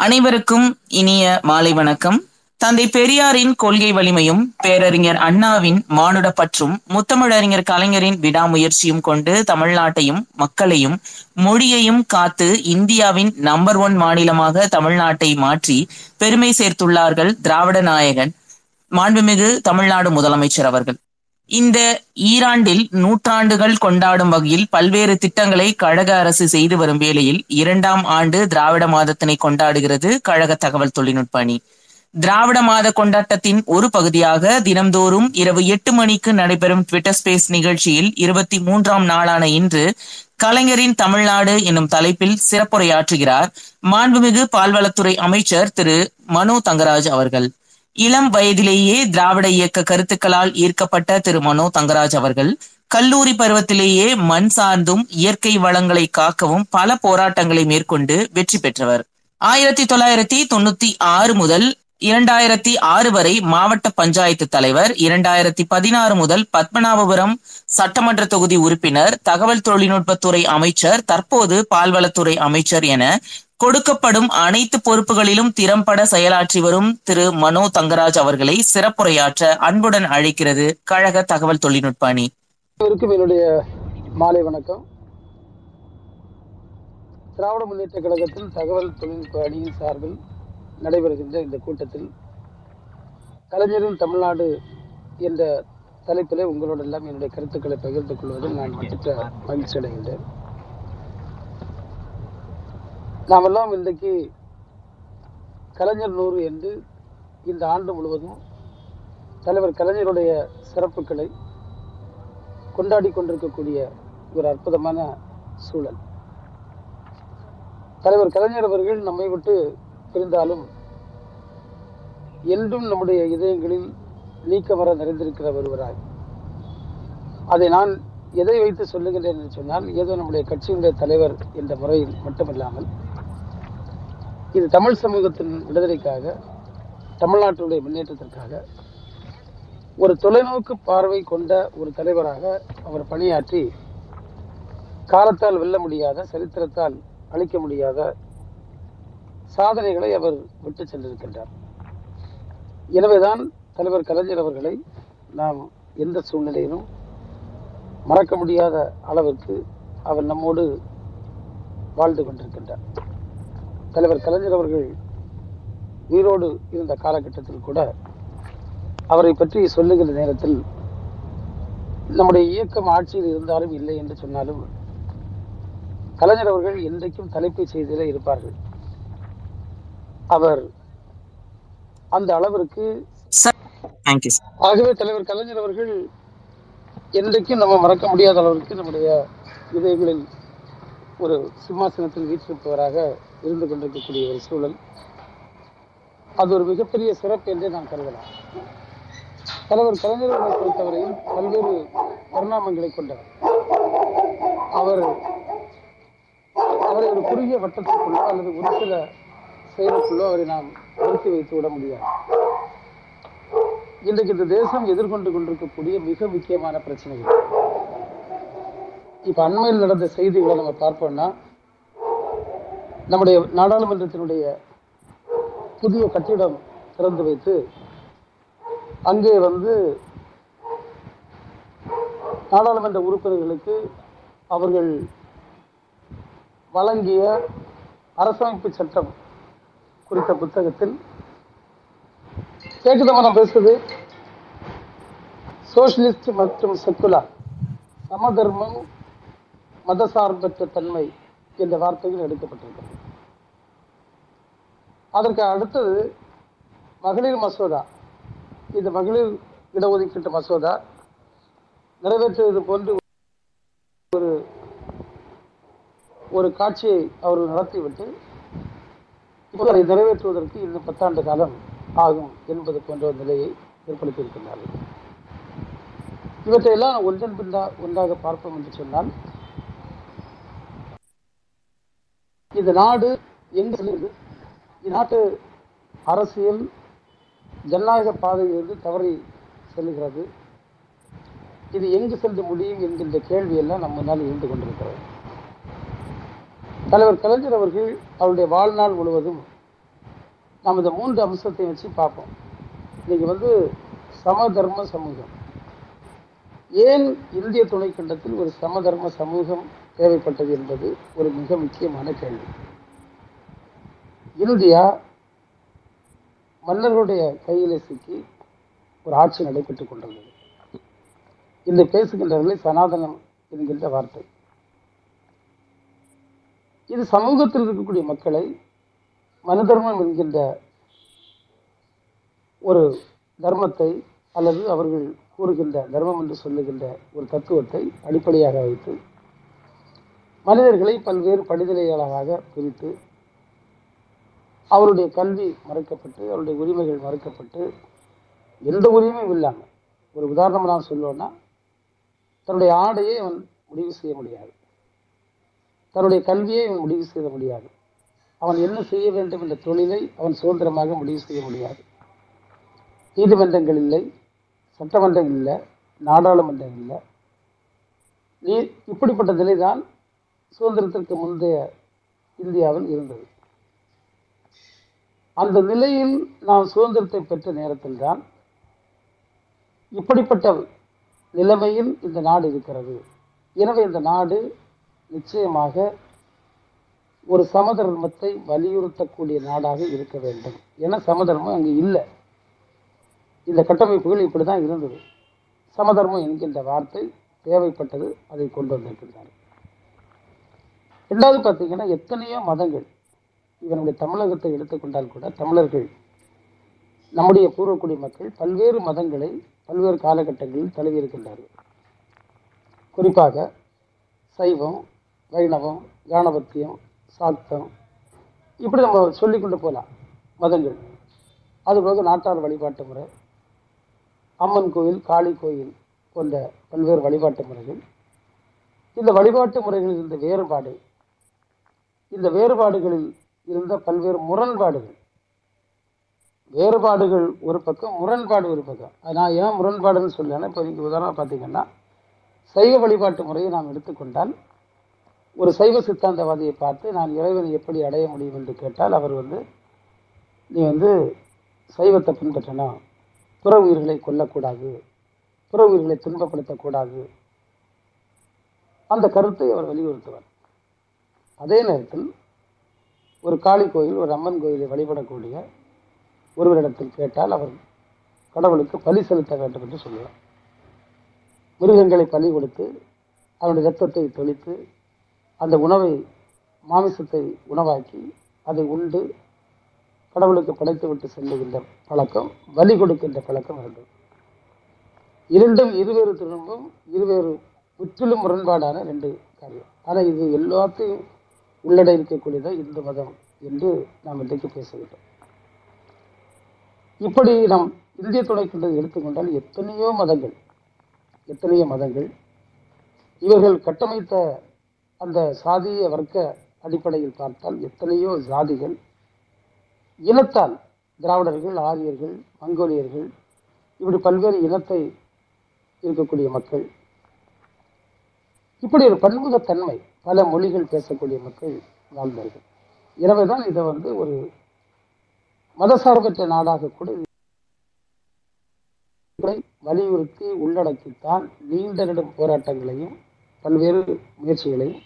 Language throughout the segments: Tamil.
அனைவருக்கும் இனிய மாலை வணக்கம். தந்தை பெரியாரின் கொள்கை வலிமையும் பேரறிஞர் அண்ணாவின் மானுட பற்றும் முத்தமிழறிஞர் கலைஞரின் விடாமுயற்சியும் கொண்டு தமிழ்நாட்டையும் மக்களையும் மொழியையும் காத்து இந்தியாவின் நம்பர் ஒன் மாநிலமாக தமிழ்நாட்டை மாற்றி பெருமை சேர்த்துள்ளார்கள் திராவிட நாயகன் மாண்புமிகு தமிழ்நாடு முதலமைச்சர் அவர்கள். இந்த ஈராண்டில் நூற்றாண்டுகள் கொண்டாடும் வகையில் பல்வேறு திட்டங்களை கழக அரசு செய்து வரும் வேளையில் இரண்டாம் ஆண்டு திராவிட மாதத்தினை கொண்டாடுகிறது கழக தகவல் தொழில்நுட்ப அணி. திராவிட மாத கொண்டாட்டத்தின் ஒரு பகுதியாக தினம்தோறும் இரவு எட்டு மணிக்கு நடைபெறும் ட்விட்டர் ஸ்பேஸ் நிகழ்ச்சியில் இருபத்தி மூன்றாம் நாளான இன்று கலைஞரின் தமிழ்நாடு என்னும் தலைப்பில் சிறப்புரையாற்றுகிறார் மாண்புமிகு பால்வளத்துறை அமைச்சர் திரு மனோ தங்கராஜ் அவர்கள். இளம் வயதிலேயே திராவிட இயக்க கருத்துக்களால் ஈர்க்கப்பட்ட திரு. மனோ தங்கராஜ் அவர்கள் கல்லூரி பருவத்திலேயே மண் சார்ந்தும் இயற்கை வளங்களை காக்கவும் பல போராட்டங்களை மேற்கொண்டு வெற்றி பெற்றவர். ஆயிரத்தி தொள்ளாயிரத்தி தொண்ணூத்தி ஆறு முதல் இரண்டாயிரத்தி ஆறு வரை மாவட்ட பஞ்சாயத்து தலைவர் இரண்டாயிரத்தி பதினாறு முதல் பத்மநாபபுரம் சட்டமன்ற தொகுதி உறுப்பினர் தகவல் தொழில்நுட்பத்துறை அமைச்சர் தற்போது பால்வளத்துறை அமைச்சர் என கொடுக்கப்படும் அனைத்து பொறுப்புகளிலும் திறம்பட செயலாற்றி வரும் திரு. மனோ தங்கராஜ் அவர்களை சிறப்புரையாற்ற அன்புடன் அழைக்கிறது கழக தகவல் தொழில்நுட்ப அணி. என்னுடைய மாலை வணக்கம். திராவிட முன்னேற்ற கழகத்தில் தகவல் தொழில்நுட்ப அணியின் சார்பில் நடைபெறுகின்ற இந்த கூட்டத்தில் கலைஞரின் தமிழ்நாடு என்ற தலைப்பிலே உங்களோடெல்லாம் என்னுடைய கருத்துக்களை பகிர்ந்து கொள்வதில் நான் மகிழ்ச்சி அடைகின்றேன் நாமெல்லாம் இன்றைக்கு கலைஞர் நூறு என்று இந்த ஆண்டு முழுவதும் தலைவர் கலைஞருடைய சிறப்புகளை கொண்டாடி கொண்டிருக்கக்கூடிய ஒரு அற்புதமான சூழல். தலைவர் கலைஞர் அவர்கள் நம்மை விட்டு பிரிந்தாலும் என்றும் நம்முடைய இதயங்களில் நீக்கமர நிறைந்திருக்கிற ஒருவராய். அதை நான் எதை வைத்து சொல்லுகின்றேன் என்று சொன்னால் ஏதோ நம்முடைய கட்சியினுடைய தலைவர் என்ற முறையில் மட்டுமில்லாமல் இது தமிழ் சமூகத்தின் விடுதலைக்காக தமிழ்நாட்டினுடைய முன்னேற்றத்திற்காக ஒரு தொலைநோக்கு பார்வை கொண்ட ஒரு தலைவராக அவர் பணியாற்றி காலத்தால் வெல்ல முடியாத சரித்திரத்தால் அழிக்க முடியாத சாதனைகளை அவர் விட்டு சென்றிருக்கின்றார். எனவேதான் தலைவர் கலைஞர் அவர்களை நாம் எந்த சூழ்நிலையிலும் மறக்க முடியாத அளவிற்கு அவர் நம்மோடு வாழ்ந்து கொண்டிருக்கின்றார். தலைவர் கலைஞர் அவர்கள் உயிரோடு இருந்த காலகட்டத்தில் கூட அவரை பற்றி சொல்லுகிற நேரத்தில் நம்முடைய இயக்கம் ஆட்சியில் இருந்தாலும் இல்லை என்று சொன்னாலும் கலைஞர் அவர்கள் என்றைக்கும் தலைப்பு செய்தியிலே இருப்பார்கள். அவர் அந்த அளவிற்கு ஆகவே தலைவர் கலைஞர் அவர்கள் என்றைக்கும் நம்ம மறக்க முடியாத அளவிற்கு நம்முடைய இதயங்களில் ஒரு சிம்மாசனத்தில் வீற்றிருப்பவராக இருந்து கொண்டிருக்கக்கூடிய ஒரு சூழல். அது ஒரு மிகப்பெரிய சிறப்பு என்றே நான் கருதலாம். தலைவர் கலைஞர் அவர்களை பொறுத்தவரையில் பல்வேறு பரிணாமங்களை கொண்டவர். அவர் அவரை ஒரு குறுகிய வட்டத்திற்குள்ளோ அல்லது ஒரு சில செயலுக்குள்ளோ அவரை நாம் நிறுத்தி வைத்து விட முடியாது. இன்றைக்கு இந்த தேசம் எதிர்கொண்டு கொண்டிருக்கக்கூடிய மிக முக்கியமான பிரச்சனைகள். இப்ப அண்மையில் நடந்த செய்திகளை நம்ம பார்ப்போம்னா நம்முடைய நாடாளுமன்றத்தினுடைய புதிய கட்டிடம் திறந்து வைத்து அங்கே வந்து நாடாளுமன்ற உறுப்பினர்களுக்கு அவர்கள் வழங்கிய அரசமைப்பு சட்டம் குறித்த புத்தகத்தில் கேக்குதமா நான் சோசியலிஸ்ட் மற்றும் செக்குலர் சமதர்மம் மதசார்பற்ற தன்மை என்ற வார்த்தைகள் எடுக்கப்பட்டிருக்கிறது. அதற்கு அடுத்தது மகளிர் மசோதா. இந்த மகளிர் இடஒதுக்கீட்டு மசோதா நிறைவேற்றுவது போன்று ஒரு ஒரு காட்சியை அவர்கள் நடத்திவிட்டு இப்போது அதை நிறைவேற்றுவதற்கு இன்னும் பத்தாண்டு காலம் ஆகும் என்பது போன்ற ஒரு நிலையை ஏற்படுத்தியிருக்கிறார்கள் இவற்றையெல்லாம் ஒன்றன் பின்னா ஒன்றாக பார்ப்போம் என்று சொன்னால் இந்த நாடு எங்க செல்கிறது இந்நாட்டு அரசியல் ஜனநாயக பாதையிலிருந்து தவறி செல்கிறது. இது எங்கு செல்ல முடியும் என்கின்ற கேள்வியெல்லாம் நம்ம முன்னால் இருந்து கொண்டிருக்கிறது தலைவர் கலைஞர் அவர்கள் அவருடைய வாழ்நாள் முழுவதும் நாம் இந்த மூன்று அம்சத்தை வச்சு பார்ப்போம். இன்னைக்கு வந்து சமதர்ம சமூகம். ஏன் இந்திய துணைக்கண்டத்தில் ஒரு சமதர்ம சமூகம் தேவைப்பட்டது என்பது ஒரு மிக முக்கியமான கேள்வி. இந்தியா மன்னர்களுடைய கையிலே சிக்கி ஒரு ஆட்சி நடைபெற்றுக் கொண்டிருந்தது. இந்த பேசுகின்றவர்களை சனாதனம் என்கின்ற வார்த்தை. இது சமூகத்தில் இருக்கக்கூடிய மக்களை மனு தர்மம் என்கின்ற ஒரு தர்மத்தை அல்லது அவர்கள் கூறுகின்ற தர்மம் என்று சொல்லுகின்ற ஒரு தத்துவத்தை அடிப்படையாக வைத்து மனிதர்களை பல்வேறு படிநிலைகளாக பிரித்து அவருடைய கல்வி மறைக்கப்பட்டு அவருடைய உரிமைகள் மறுக்கப்பட்டு எந்த உரிமையும் இல்லாமல் ஒரு உதாரணம் நான் சொல்லுவேன்னா தன்னுடைய ஆடையை அவன் முடிவு செய்ய முடியாது. தன்னுடைய கல்வியை அவன் முடிவு செய்ய முடியாது. அவன் என்ன செய்ய வேண்டும் என்ற தொழிலை அவன் சுதந்திரமாக முடிவு செய்ய முடியாது. நீதிமன்றங்கள் இல்லை சட்டமன்றம் இல்லை நாடாளுமன்றம் இல்லை. நீ இப்படிப்பட்ட நிலைதான் சுதந்திரத்திற்கு முந்தைய இந்தியாவில் இருந்தது. அந்த நிலையில் நாம் சுதந்திரத்தை பெற்ற நேரத்தில்தான் இப்படிப்பட்ட நிலைமையில் இந்த நாடு இருக்கிறது. எனவே இந்த நாடு நிச்சயமாக ஒரு சமதர்மத்தை வலியுறுத்தக்கூடிய நாடாக இருக்க வேண்டும். ஏன்னா சமதர்மம்? அங்கு இல்லை. இந்த கட்டமைப்புகள் இப்படி தான் இருந்தது. சமதர்மம் என்கின்ற வார்த்தை தேவைப்பட்டது அதை கொண்டு வந்திருக்கின்றார்கள். ரெண்டாவது பார்த்தீங்கன்னா எத்தனையோ மதங்கள் இவனுடைய தமிழகத்தை எடுத்துக்கொண்டால் கூட தமிழர்கள் நம்முடைய பூர்வக்குடி மக்கள் பல்வேறு மதங்களை பல்வேறு காலகட்டங்களில் தழுவியிருக்கின்றார்கள் குறிப்பாக சைவம் வைணவம் கானபத்தியம் சாத்தம் இப்படி நம்ம சொல்லிக்கொண்டு போகலாம் மதங்கள். அதுபோக நாட்டார் வழிபாட்டு முறை அம்மன் கோயில் காளி கோயில் போன்ற பல்வேறு வழிபாட்டு முறைகள். இந்த வழிபாட்டு முறைகளில் இருந்த வேறுபாடு இந்த வேறுபாடுகளில் இருந்த பல்வேறு முரண்பாடுகள். வேறுபாடுகள் ஒரு பக்கம் முரண்பாடு ஒரு பக்கம். அது நான் ஏன் முரண்பாடுன்னு சொல்லேன்னா இப்போ நீங்கள் உதாரணம் பார்த்தீங்கன்னா சைவ வழிபாட்டு முறையை நாம் எடுத்துக்கொண்டால் ஒரு சைவ சித்தாந்தவாதியை பார்த்து நான் இறைவனை எப்படி அடைய முடியும் என்று கேட்டால் அவர் வந்து நீ வந்து சைவத்தை பின்பற்றணும். புற உயிர்களை கொல்லக்கூடாது. புற உயிர்களை துன்பப்படுத்தக்கூடாது. அந்த கருத்தை அவர் வலியுறுத்துவார். அதே நேரத்தில் ஒரு காளி கோயில் ஒரு அம்மன் கோயிலை வழிபடக்கூடிய ஒருவரிடத்தில் கேட்டால் அவர் கடவுளுக்கு பலி செலுத்த வேண்டும் என்று சொல்லுவார். மிருகங்களை பலி கொடுத்து அவனுடைய ரத்தத்தை தெளித்து அந்த உணவை மாமிசத்தை உணவாக்கி அதை உண்டு கடவுளுக்கு படைத்து விட்டு செல்லுகின்ற பழக்கம் பலி கொடுக்கின்ற பழக்கம் இருந்தது இரண்டும் இருவேறு திரும்பும் இருவேறு முற்றிலும் முரண்பாடான ரெண்டு காரியம். ஆனால் இது எல்லாத்தையும் உள்ளடை இருக்கக்கூடியதான் இந்து மதம் என்று நாம் இன்றைக்கு பேசுகிறோம் இப்படி நாம் இந்திய துணைக்கண்டதை எடுத்துக்கொண்டால் எத்தனையோ மதங்கள் எத்தனையோ மதங்கள் இவர்கள் கட்டமைத்த அந்த சாதிய வர்க்க அடிப்படையில் பார்த்தால் எத்தனையோ ஜாதிகள் இனத்தால் திராவிடர்கள் ஆரியர்கள் மங்கோலியர்கள் இப்படி பல்வேறு இனத்தை இருக்கக்கூடிய மக்கள். இப்படி ஒரு பன்முகத்தன்மை பல மொழிகள் பேசக்கூடிய மக்கள் வாழ்ந்தார்கள். எனவே தான் இதை வந்து ஒரு மதசார்பற்ற நாடாக கூட வலியுறுத்தி உள்ளடக்கித்தான் நீண்ட நெடும் போராட்டங்களையும் பல்வேறு முயற்சிகளையும்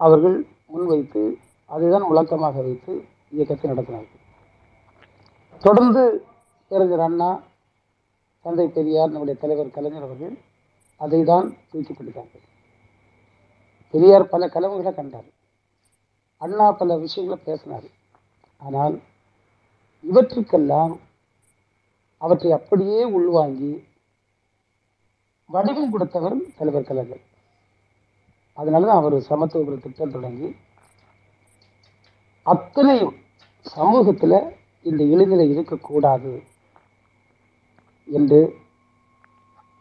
அவர்கள் முன்வைத்து அதைதான் முழக்கமாக வைத்து இயக்கத்தை நடத்தினார்கள். தொடர்ந்து பேரறிஞர் அண்ணா தந்தை பெரியார் நம்முடைய தலைவர் கலைஞர் அவர்கள் அதை தான் தூக்கி பிடித்தார்கள் பெரியார் பல கனவுகளை கண்டார். அண்ணா பல விஷயங்களை பேசினார். ஆனால் இவற்றுக்கெல்லாம் அவற்றை அப்படியே உள்வாங்கி வடிவம் கொடுத்தவர் தலைவர் கலைஞர். அதனால தான் அவர் சமத்துவபுர திட்டம் தொடங்கி அத்தனையும் சமூகத்தில் இந்த இளைநிலை இருக்கக்கூடாது என்று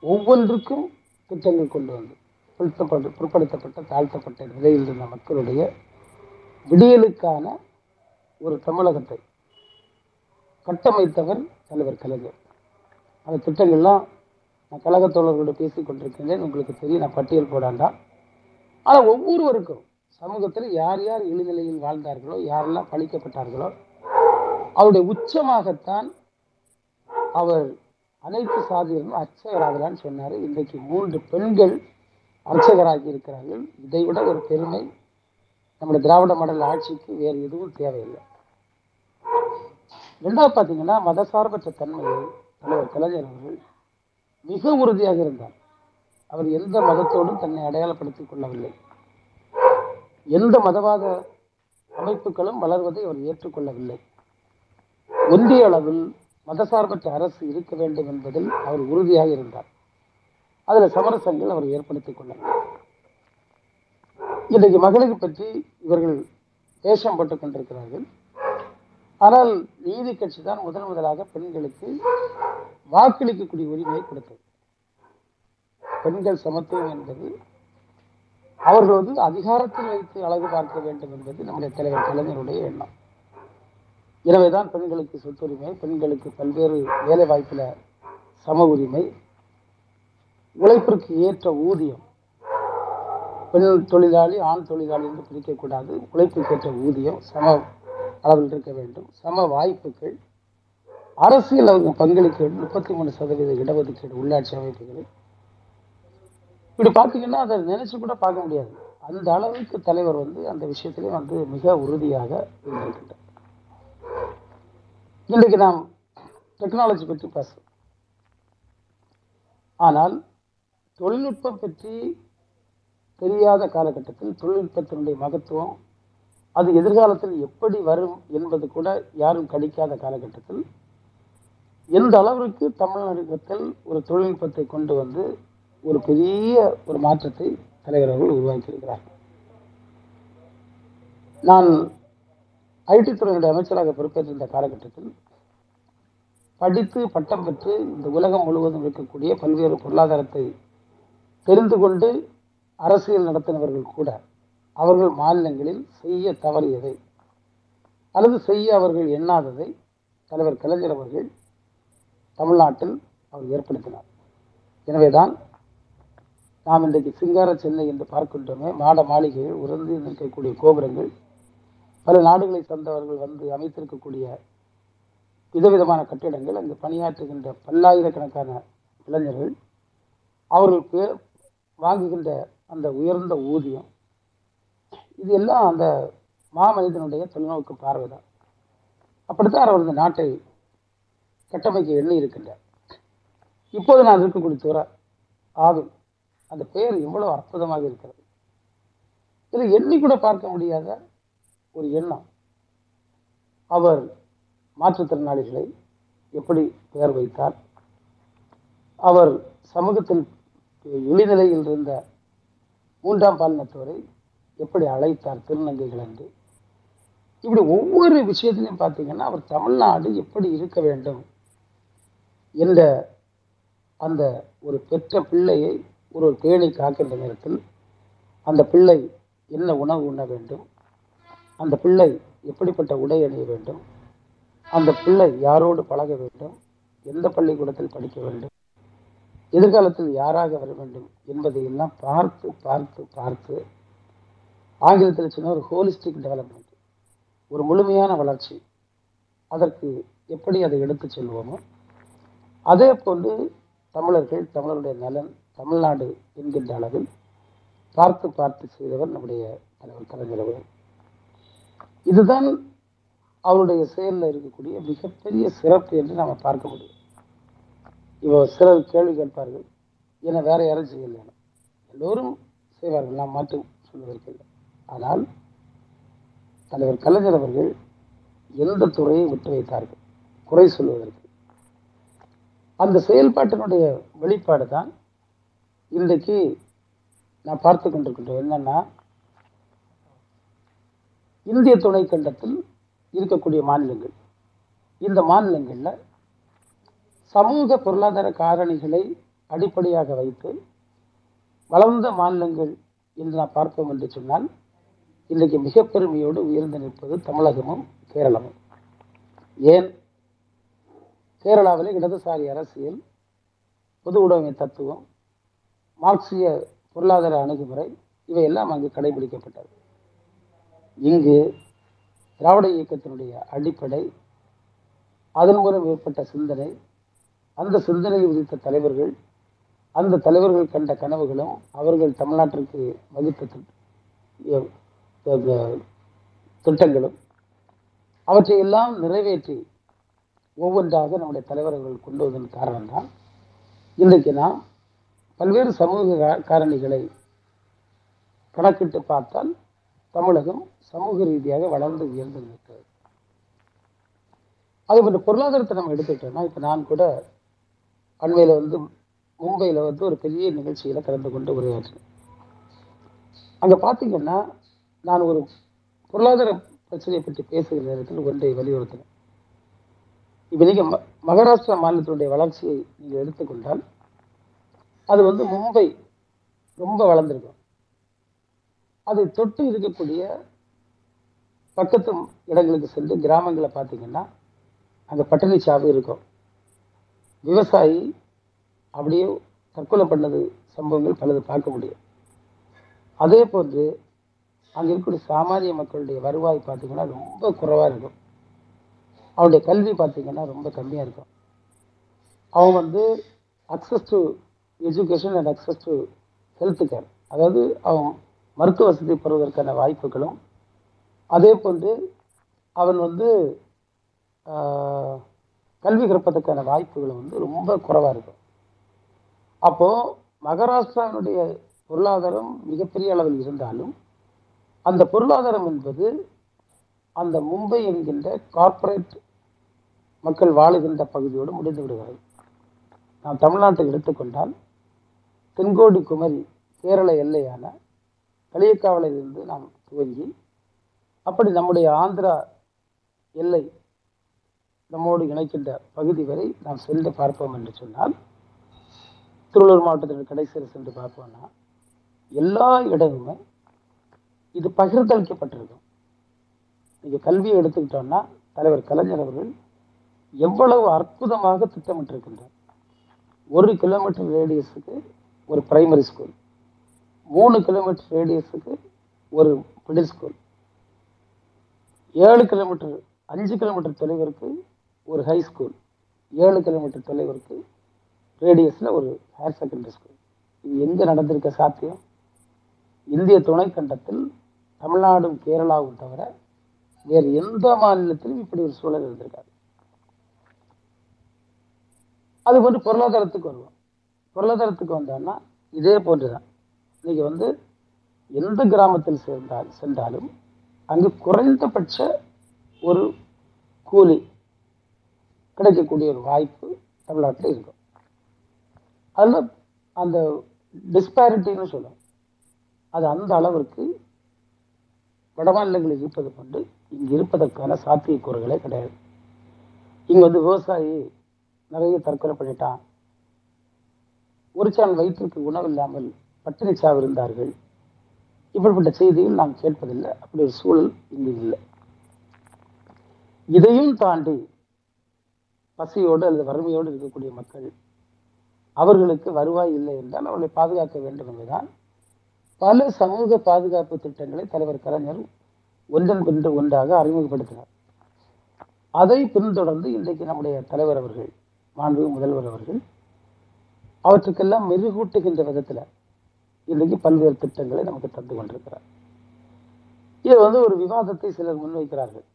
ஒவ்வொன்றுக்கும் திட்டங்கள் கொண்டு வந்து பிற்படுத்த பிற்படுத்தப்பட்ட தாழ்த்தப்பட்ட நிலையில் இருந்த மக்களுடைய விடியலுக்கான ஒரு தமிழகத்தை கட்டமைத்தவர் தலைவர் கலைஞர். அந்த திட்டங்கள்லாம் நான் கழகத் தோழர்களோடு பேசி கொண்டிருக்கின்றேன். உங்களுக்கு தெரியும் நான் பட்டியல் போடாண்டா. ஆனால் ஒவ்வொருவருக்கும் சமூகத்தில் யார் யார் இழிநிலையில் வாழ்ந்தார்களோ யாரெல்லாம் பழிக்கப்பட்டார்களோ அவருடைய உச்சமாகத்தான் அவர் அனைத்து சாதிகளும் அர்ச்சகராகலான்னு சொன்னார். இன்றைக்கு மூன்று பெண்கள் அர்ச்சகராகி இருக்கிறார்கள் இதை விட ஒரு பெருமை நம்முடைய திராவிட மடல் ஆட்சிக்கு வேறு எதுவும் தேவையில்லை. ரெண்டாவது பார்த்தீங்கன்னா மதசார்பற்ற தன்மையை தலைவர் கலைஞர் அவர்கள் மிக உறுதியாக இருந்தார். அவர் எந்த மதத்தோடும் தன்னை அடையாளப்படுத்திக் கொள்ளவில்லை. எந்த மதவாத அமைப்புகளும் வளர்வதை அவர் ஏற்றுக்கொள்ளவில்லை. ஒன்றிய அளவில் மதசார்பற்ற அரசு இருக்க வேண்டும் என்பதில் அவர் உறுதியாக இருந்தார். அதில் சமரசங்கள் அவர் ஏற்படுத்திக் கொண்டனர் இன்றைக்கு மகளிர் பற்றி இவர்கள் வேஷம் போட்டுக் கொண்டிருக்கிறார்கள். ஆனால் நீதி கட்சி தான் முதன் முதலாக பெண்களுக்கு வாக்களிக்கக்கூடிய உரிமையை கொடுத்தது. பெண்கள் சமத்துவம் என்பது அவர்கள் வந்து அதிகாரத்தில் வைத்து அழகு பார்க்க வேண்டும் என்பது நம்முடைய தலைவர் கலைஞருடைய எண்ணம். எனவேதான் பெண்களுக்கு சொத்துரிமை பெண்களுக்கு பல்வேறு வேலை வாய்ப்பில் சம உரிமை உழைப்பிற்கு ஏற்ற ஊதியம். பெண் தொழிலாளி ஆண் தொழிலாளி என்று பிரிக்கக்கூடாது. உழைப்புக்கு ஏற்ற ஊதியம் சம அளவில் இருக்க வேண்டும். சம வாய்ப்புகள். அரசியல் அவங்க பங்களிக்க முப்பத்தி மூணு சதவீத இடஒதுக்கீடு உள்ளாட்சி அமைப்புகளில். இப்படி பார்த்தீங்கன்னா அதை நினைச்சு கூட பார்க்க முடியாது. அந்த அளவுக்கு தலைவர் வந்து அந்த விஷயத்திலே வந்து மிக உறுதியாக இருந்திருக்கின்றார். இன்றைக்கு நாம் டெக்னாலஜி பற்றி பேசுறோம். ஆனால் தொழில்நுட்பம் பற்றி தெரியாத காலகட்டத்தில் தொழில்நுட்பத்தினுடைய மகத்துவம் அது எதிர்காலத்தில் எப்படி வரும் என்பது கூட யாரும் கணிக்காத காலகட்டத்தில் எந்த அளவிற்கு தமிழகத்தில் ஒரு தொழில்நுட்பத்தை கொண்டு வந்து ஒரு பெரிய ஒரு மாற்றத்தை தலைவர் அவர்கள் உருவாக்கியிருக்கிறார். நான் ஐடி துறையினுடைய அமைச்சராக பொறுப்பேற்றிருந்த காலகட்டத்தில் படித்து பட்டம் பெற்று இந்த உலகம் முழுவதும் இருக்கக்கூடிய பல்வேறு பொருளாதாரத்தை தெரிந்து கொண்டு அரசியல் நடத்தினவர்கள் கூட அவர்கள் மாநிலங்களில் செய்ய தவறியதை அல்லது செய்ய அவர்கள் எண்ணாததை தலைவர் கலைஞர் அவர்கள் தமிழ்நாட்டில் அவர் ஏற்படுத்தினார். எனவேதான் நாம் இன்றைக்கு சிங்கார சென்னை என்று பார்க்கின்றோமே மாட மாளிகைகள் உறந்து நிற்கக்கூடிய கோபுரங்கள் பல நாடுகளை சேர்ந்தவர்கள் வந்து அமைத்திருக்கக்கூடிய விதவிதமான கட்டிடங்கள் அங்கு பணியாற்றுகின்ற பல்லாயிரக்கணக்கான இளைஞர்கள் அவர்கள் வாங்குகின்ற அந்த உயர்ந்த ஊதியம். இது எல்லாம் அந்த மாமனிதனுடைய தொலைநோக்கு பார்வைதான். அப்படித்தான் அவர் இந்த நாட்டை கட்டமைக்க எண்ணி இருக்கின்றார் இப்போது நான் இருக்கக்கூடிய துறை ஆவின் அந்த பெயர் எவ்வளவு அற்புதமாக இருக்கிறது. இதை எண்ணி கூட பார்க்க முடியாத ஒரு எண்ணம். அவர் மாற்றுத்திறனாளிகளை எப்படி பெயர் வைத்தார்? அவர் சமூகத்தில் இழிநிலையில் இருந்த மூன்றாம் பாலினத்தோரை எப்படி அழைத்தார் திருநங்கைகள் என்று. இப்படி ஒவ்வொரு விஷயத்திலையும் பார்த்தீங்கன்னா அவர் தமிழ்நாடு எப்படி இருக்க வேண்டும் என்ற அந்த ஒரு பெற்ற பிள்ளையை ஒரு பேணி காக்கின்ற நேரத்தில் அந்த பிள்ளை என்ன உணவு உண்ண வேண்டும் அந்த பிள்ளை எப்படிப்பட்ட உடை அணிய வேண்டும் அந்த பிள்ளை யாரோடு பழக வேண்டும் எந்த பள்ளிக்கூடத்தில் படிக்க வேண்டும் எதிர்காலத்தில் யாராக வர வேண்டும் என்பதை எல்லாம் பார்த்து பார்த்து பார்த்து ஆங்கிலத்தில் சொன்ன ஒரு ஹோலிஸ்டிக் டெவலப்மெண்ட் ஒரு முழுமையான வளர்ச்சி அதற்கு எப்படி அதை எடுத்து செல்வோமோ அதே போன்று தமிழர்கள் தமிழருடைய நலன் தமிழ்நாடு என்கின்ற அளவில் பார்த்து பார்த்து செய்தவர் நம்முடைய தலைவர் கலைஞர் அவர்கள். இதுதான் அவருடைய செயலில் இருக்கக்கூடிய மிகப்பெரிய சிறப்பு என்று நாம் பார்க்க முடியும். இவர் சிலர் கேள்வி கேட்பார்கள். என்னை வேற யாரும் செய்யலை எல்லோரும் செய்வார்கள். நாம் மாற்றம் சொல்வதற்கில்லை ஆனால் தலைவர் கலைஞர் அவர்கள் எந்த துறையை விட்டு வைத்தார்கள்? குறை சொல்வதற்கு. அந்த செயல்பாட்டினுடைய வெளிப்பாடு தான் இன்றைக்கு நான் பார்த்து கொண்டிருக்கின்றோம். என்னன்னா இந்திய துணைக்கண்டத்தில் இருக்கக்கூடிய மாநிலங்கள். இந்த மாநிலங்களில் சமூக பொருளாதார காரணிகளை அடிப்படையாக வைத்து வளர்ந்த மாநிலங்கள் என்று நான் பார்ப்போம் என்று சொன்னால் இன்றைக்கு மிக பெருமையோடு உயர்ந்து நிற்பது தமிழகமும் கேரளமும். ஏன்? கேரளாவில் இடதுசாரி அரசியல் பொது உடைமை தத்துவம் மார்க்சிய பொருளாதார அணுகுமுறை இவையெல்லாம் அங்கு கடைபிடிக்கப்பட்டது. இங்கு திராவிட இயக்கத்தினுடைய அடிப்படை அதன் மூலம் ஏற்பட்ட சிந்தனை அந்த சிந்தனையை விதித்த தலைவர்கள் அந்த தலைவர்கள் கண்ட கனவுகளும் அவர்கள் தமிழ்நாட்டிற்கு வகுத்த திட்டங்களும் அவற்றையெல்லாம் நிறைவேற்றி ஒவ்வொன்றாக நம்முடைய தலைவர்கள் கொண்டு வந்ததன் காரணம்தான் இன்றைக்கு நாம் பல்வேறு சமூக கா- காரணிகளை கணக்கிட்டு பார்த்தால் தமிழகம் சமூக ரீதியாக வளர்ந்து உயர்ந்து நிற்கிறது அதே போன்ற பொருளாதாரத்தை நம்ம எடுத்துக்கிட்டோம்னா இப்போ நான் கூட அண்மையில் வந்து மும்பையில் வந்து ஒரு பெரிய நிகழ்ச்சியில் கலந்து கொண்டு உரையாற்றினேன் அங்கே பார்த்தீங்கன்னா நான் ஒரு பொருளாதார பிரச்சனையை பற்றி பேசுகிற நேரத்தில் ஒன்றை வலியுறுத்தினேன். இப்போ நீங்கள் ம மகாராஷ்டிரா மாநிலத்தினுடைய வளர்ச்சியை நீங்கள் எடுத்துக்கொண்டால் அது வந்து மும்பை ரொம்ப வளர்ந்துருக்கும். அதை தொட்டு இருக்கக்கூடிய பக்கத்து இடங்களுக்கு சென்று கிராமங்களை பார்த்தீங்கன்னா அங்கே பட்டணி சாவு இருக்கும். விவசாயி அப்படியே தற்கொலை பண்ணது சம்பவங்கள் பலது பார்க்க முடியும். அதே போன்று அங்கே இருக்கக்கூடிய சாமானிய மக்களுடைய வருவாய் பார்த்திங்கன்னா ரொம்ப குறைவாக இருக்கும். அவனுடைய கல்வி பார்த்தீங்கன்னா ரொம்ப கம்மியாக இருக்கும். அவன் வந்து access to education and access to health care அதாவது அவன் மருத்துவ வசதி பெறுவதற்கான வாய்ப்புகளும் அதே போன்று அவன் வந்து கல்வி கற்பதற்கான வாய்ப்புகள் வந்து ரொம்ப குறைவாக இருக்கும். அப்போது மகாராஷ்டிராவினுடைய பொருளாதாரம் மிகப்பெரிய அளவில் இருந்தாலும் அந்த பொருளாதாரம் என்பது அந்த மும்பை என்கின்ற கார்ப்பரேட் மக்கள் வாழுகின்ற பகுதியோடு முடிந்து விடுகிறது. நாம் தமிழ்நாட்டை எடுத்துக்கொண்டால் தென்கோடி குமரி கேரள எல்லையான களியக்காவலையிலிருந்து நாம் துவங்கி அப்படி நம்முடைய ஆந்திரா எல்லை நம்மோடு இணைக்கின்ற பகுதி வரை நாம் சென்று பார்ப்போம் என்று சொன்னால் திருவள்ளூர் மாவட்டத்தில் கடைசியில் சென்று பார்ப்போம்னா எல்லா இடமுமே இது பகிர்ந்தளிக்கப்பட்டிருக்கும். நீங்கள் கல்வியை எடுத்துக்கிட்டோம்னா தலைவர் கலைஞர் அவர்கள் எவ்வளவு அற்புதமாக திட்டமிட்டிருக்கின்றார். ஒரு கிலோமீட்டர் ரேடியஸுக்கு ஒரு பிரைமரி ஸ்கூல் மூணு கிலோமீட்டர் ரேடியஸுக்கு ஒரு மிடில் ஸ்கூல் ஏழு கிலோமீட்டர் அஞ்சு கிலோமீட்டர் தொலைவிற்கு ஒரு ஹை ஸ்கூல் ஏழு கிலோமீட்டர் தொலைவிற்கு ரேடியஸில் ஒரு ஹையர் செகண்டரி ஸ்கூல் இது எங்கே நடந்திருக்க சாத்தியம்? இந்திய துணைக்கண்டத்தில் தமிழ்நாடும் கேரளாவும் தவிர வேறு எந்த மாநிலத்திலும் இப்படி ஒரு சூழல் இருந்திருக்காது. அது போன்று பொருளாதாரத்துக்கு வருவோம். பொருளாதாரத்துக்கு வந்தோம்னா இதே போன்று தான் நீங்கள் வந்து எந்த கிராமத்தில் சேர்ந்தால் சென்றாலும் அங்கு குறைந்தபட்ச ஒரு கூலி கிடைக்கக்கூடிய ஒரு வாய்ப்பு தமிழ்நாட்டில் இருக்கும். அதில் அந்த டிஸ்பாரிட்டின்னு சொல்லும் அது அந்த அளவிற்கு வடமாநிலங்களில் இருப்பது கொண்டு இங்கே இருப்பதற்கான சாத்தியக்கூறுகளே கிடையாது. இங்கே வந்து விவசாயி நிறைய தற்கொலை பண்ணிட்டான். ஒரு சான் வயிற்றுக்கு உணவில்லாமல் பட்டினி சாவு இருந்தார்கள். இப்படிப்பட்ட செய்திகள் நாம் கேட்பதில்லை. அப்படி ஒரு சூழல் இங்கு இல்லை. இதையும் தாண்டி பசியோடு அல்லது வறுமையோடு இருக்கக்கூடிய மக்கள் அவர்களுக்கு வருவாய் இல்லை என்றால் அவர்களை பாதுகாக்க வேண்டும் என்பதுதான் பல சமூக பாதுகாப்பு திட்டங்களை தலைவர் கலைஞர் ஒன்றன் பின்று ஒன்றாக அறிமுகப்படுத்தினார். அதை பின்தொடர்ந்து இன்றைக்கு நம்முடைய தலைவர் அவர்கள் மாண்பு முதல்வர் அவர்கள் அவற்றுக்கெல்லாம் மெருகூட்டுகின்ற விதத்தில் இன்றைக்கு பல்வேறு திட்டங்களை நமக்கு தந்து கொண்டிருக்கிறார். இது வந்து ஒரு விவாதத்தை சிலர் முன்வைக்கிறார்கள்.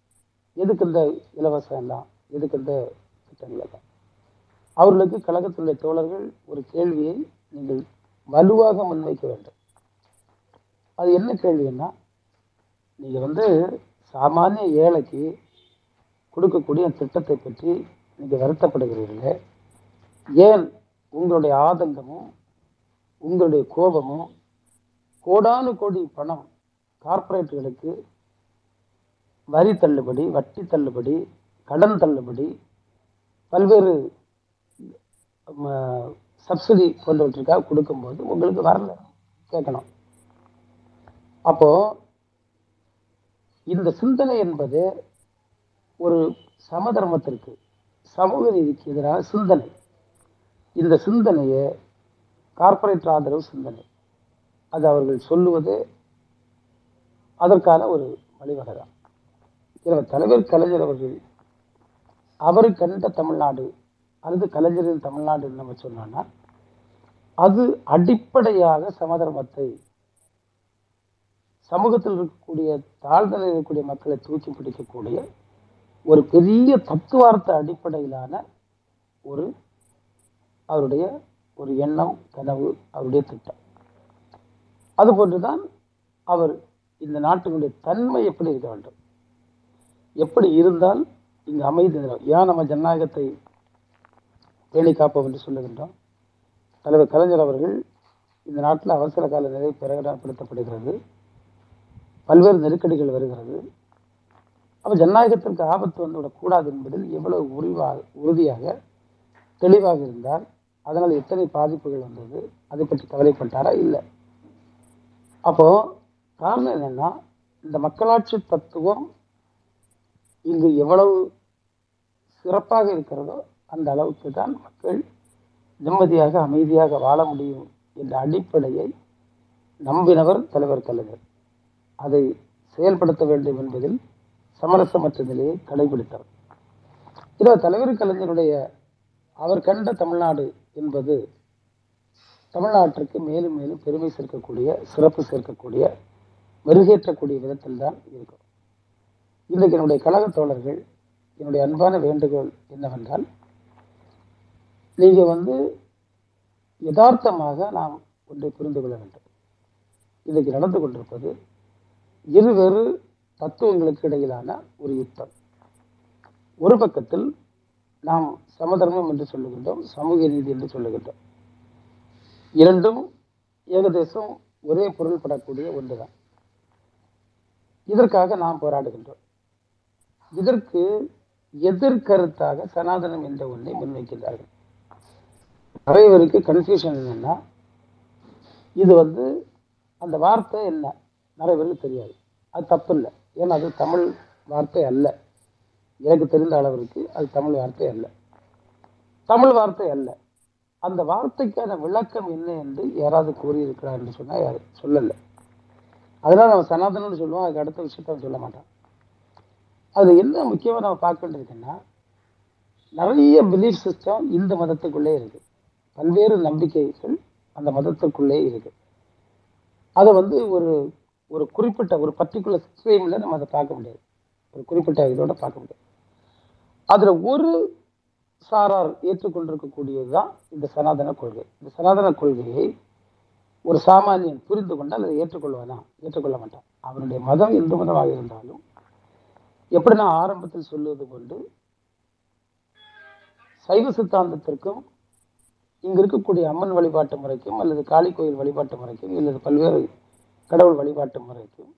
எதுக்கு இந்த இலவசம் எல்லாம்? எதுக்கு இந்த திட்டங்கள் அவர்களுக்கு கழகத்துடைய தோழர்கள் ஒரு கேள்வியை நீங்கள் வலுவாக முன்வைக்க வேண்டும். அது என்ன கேள்வின்னா நீங்கள் வந்து சாமானிய ஏழைக்கு கொடுக்கக்கூடிய திட்டத்தை பற்றி நீங்கள் வருத்தப்படுகிறீர்களே. ஏன் உங்களுடைய ஆதங்கமும் உங்களுடைய கோபமும் கோடானு கோடி பணம் கார்ப்பரேட்டுகளுக்கு வரி தள்ளுபடி வட்டி தள்ளுபடி கடன் தள்ளுபடி பல்வேறு சப்சிடி போன்றவற்றுக்காக கொடுக்கும்போது உங்களுக்கு வரல. கேட்கணும். அப்போ இந்த சிந்தனை என்பது ஒரு சமதர்மத்திற்கு சமூக நீதிக்கு எதிரான சிந்தனை. இந்த சிந்தனையை கார்ப்பரேட் ஆதரவு சிந்தனை. அது அவர்கள் சொல்லுவது அதற்கான ஒரு வழிவகை தான் தலைவர் கலைஞர் அவர்கள் அவர் கண்ட தமிழ்நாடு அல்லது கலைஞரின் தமிழ்நாடு நம்ம சொன்னோம்னா அது அடிப்படையாக சமதர்மத்தை சமூகத்தில் இருக்கக்கூடிய தாழ்நிலையில் இருக்கக்கூடிய மக்களை தூக்கி பிடிக்கக்கூடிய ஒரு பெரிய தத்துவார்த்த அடிப்படையிலான ஒரு அவருடைய ஒரு எண்ணம் கனவு அவருடைய திட்டம். அதுபோன்றுதான் அவர் இந்த நாட்டினுடைய தன்மை எப்படி இருக்க வேண்டும்? எப்படி இருந்தால் இங்கு அமைதி ஏன் நம்ம ஜனநாயகத்தை பேணி காப்போம் என்று சொல்லுகின்றோம்? தலைவர் கலைஞர் அவர்கள் இந்த நாட்டில் அவசர கால நிலை பிரகடனப்படுத்தப்படுகிறது. பல்வேறு நெருக்கடிகள் வருகிறது. அப்போ ஜனநாயகத்திற்கு ஆபத்து வந்துவிடக்கூடாது என்பதில் எவ்வளவு உரிவாக உறுதியாக தெளிவாக இருந்தால் அதனால் எத்தனை பாதிப்புகள் வந்தது? அதை பற்றி கவலைப்பட்டாரா? இல்லை. அப்போது காரணம் என்னென்னா இந்த மக்களாட்சி தத்துவம் இங்கு எவ்வளவு சிறப்பாக இருக்கிறதோ அந்த அளவுக்கு தான் மக்கள் நிம்மதியாக அமைதியாக வாழ முடியும் என்ற அடிப்படையை நம்பினவர் தலைவர் கலைஞர். அதை செயல்படுத்த வேண்டும் என்பதில் சமரசமற்ற நிலையை கடைபிடித்தார் இதோ தலைவர் கலைஞருடைய அவர் கண்ட தமிழ்நாடு என்பது தமிழ்நாட்டிற்கு மேலும் மேலும் பெருமை சேர்க்கக்கூடிய சிறப்பு சேர்க்கக்கூடிய மெருகேற்றக்கூடிய விதத்தில் தான் இருக்கும். இன்றைக்கு என்னுடைய கழக தோழர்கள் என்னுடைய அன்பான வேண்டுகோள் என்னவென்றால் நீங்கள் வந்து யதார்த்தமாக நாம் ஒன்றை புரிந்து கொள்ள வேண்டும். இன்றைக்கு நடந்து கொண்டிருப்பது இருவேறு தத்துவங்களுக்கு இடையிலான ஒரு யுத்தம். ஒரு பக்கத்தில் நாம் சமதர்மம் என்று சொல்லுகின்றோம் சமூக நீதி என்று சொல்லுகின்றோம். இரண்டும் ஏகதேசம் ஒரே பொருள்படக்கூடிய ஒன்றுதான். இதற்காக நாம் போராடுகின்றோம். இதற்கு எதிர்கருத்தாக சனாதனம் என்ற ஒன்றை முன்வைக்கின்றார்கள். நிறையபருக்கு கன்ஃபியூஷன் என்னன்னா இது வந்து அந்த வார்த்தை என்ன? நிறைய பேருக்கு தெரியாது. அது தப்பு இல்லை ஏன்னா அது தமிழ் வார்த்தை அல்ல. எனக்கு தெரிந்த அளவிற்கு அது தமிழ் வார்த்தை அல்ல. தமிழ் வார்த்தை அல்ல. அந்த வார்த்தைக்கான விளக்கம் என்ன என்று யாராவது கூறியிருக்கிறார் என்று சொன்னால் யார்? சொல்லலை. அதனால் நம்ம சனாதனம்னு சொல்லுவோம் அதுக்கு அடுத்த விஷயத்த சொல்ல மாட்டான். அது என்ன முக்கியமாக நம்ம பார்க்க வேண்டியிருக்குன்னா நிறைய பிலீஃப் சிஸ்டம் இந்த மதத்துக்குள்ளே இருக்கு. பல்வேறு நம்பிக்கைகள் அந்த மதத்துக்குள்ளே இருக்கு. அதை வந்து ஒரு ஒரு குறிப்பிட்ட ஒரு பர்டிகுலர் ஸ்ட்ரீமில் நம்ம அதை பார்க்க முடியாது. ஒரு குறிப்பிட்ட இதோட பார்க்க முடியாது. அதில் ஒரு சாரார் ஏற்றுக்கொண்டிருக்கக்கூடியது தான் இந்த சனாதன கொள்கை. இந்த சனாதன கொள்கையை ஒரு சாமானியன் புரிந்து கொண்டால் அதை ஏற்றுக்கொள்வானா? ஏற்றுக்கொள்ள மாட்டான். அவனுடைய மதம் எந்த மதமாக இருந்தாலும் எப்படி நான் ஆரம்பத்தில் சொல்லுவது கொண்டு சைவ சித்தாந்தத்திற்கும் இங்கு இருக்கக்கூடிய அம்மன் வழிபாட்டு முறைக்கும் அல்லது காளி கோயில் வழிபாட்டு முறைக்கும் அல்லது பல்வேறு கடவுள் வழிபாட்டு முறைக்கும்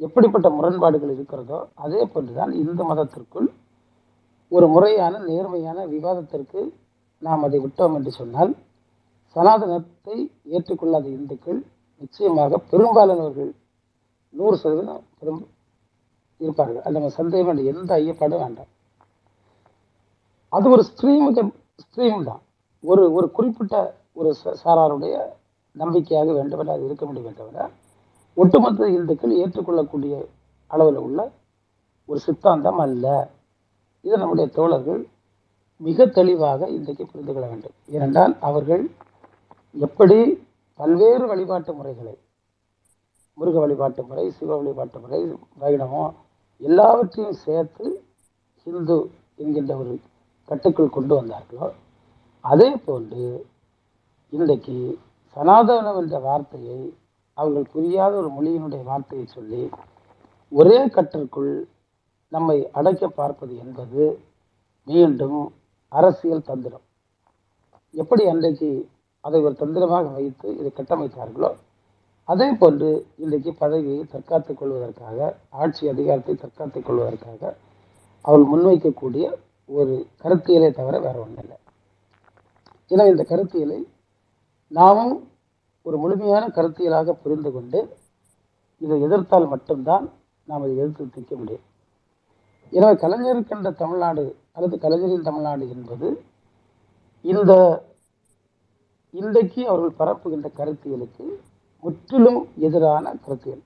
எப்படிப்பட்ட முரண்பாடுகள் இருக்கிறதோ அதே போன்றுதான் இந்த மதத்திற்குள் ஒரு முறையான நேர்மையான விவாதத்திற்கு நாம் அதை விட்டோம் என்று சொன்னால் சனாதனத்தை ஏற்றுக்கொள்ளாத இந்துக்கள் நிச்சயமாக பெரும்பாலானவர்கள் நூறு சதவீதம் பெரும் இருப்பார்கள். அது நம்ம சந்தேகம் வேண்டாம். எந்த ஐயப்பாடும் வேண்டாம். அது ஒரு ஸ்ட்ரீமுக்கு ஸ்ட்ரீம் தான் ஒரு ஒரு குறிப்பிட்ட ஒரு ச- சாராருடைய நம்பிக்கையாக வேண்டுமென அது இருக்க முடியும் தவிர ஒட்டுமொத்த இந்துக்கள் ஏற்றுக்கொள்ளக்கூடிய அளவில் உள்ள ஒரு சித்தாந்தம் அல்ல. இது நம்முடைய தோழர்கள் மிக தெளிவாக இன்றைக்கு புரிந்து கொள்ள வேண்டும். ஏனென்றால் அவர்கள் எப்படி பல்வேறு வழிபாட்டு முறைகளை முருக வழிபாட்டு முறை சிவ வழிபாட்டு முறை வைணவம் எல்லாவற்றையும் சேர்த்து ஹிந்து என்கின்ற ஒரு கட்டுக்குள் கொண்டு வந்தார்களோ அதே போன்று இன்றைக்கு சனாதனம் என்ற வார்த்தையை அவர்கள் புரியாத ஒரு மொழியினுடைய வார்த்தையை சொல்லி ஒரே கட்டிற்குள் நம்மை அடைக்க பார்ப்பது என்பது மீண்டும் அரசியல் தந்திரம். எப்படி அன்றைக்கு அதை ஒரு தந்திரமாக வைத்து இதை கட்டமைத்தார்களோ அதே போன்று இன்றைக்கு பதவியை தற்காத்துக் கொள்வதற்காக ஆட்சி அதிகாரத்தை தற்காத்துக் கொள்வதற்காக அவள் முன்வைக்கக்கூடிய ஒரு கருத்தியலை தவிர வேற ஒன்றும் இல்லை எனவே இந்த கருத்தியலை நாமும் ஒரு முழுமையான கருத்தியலாக புரிந்து கொண்டு இதை எதிர்த்தால் மட்டும்தான் நாம் இதை எதிர்த்து நிற்க முடியும். எனவே கலைஞருக்கின்ற தமிழ்நாடு அல்லது கலைஞரின் தமிழ்நாடு என்பது இந்த இன்றைக்கு அவர்கள் பரப்புகின்ற கருத்தியலுக்கு முற்றிலும் எதிரான கருத்தியல்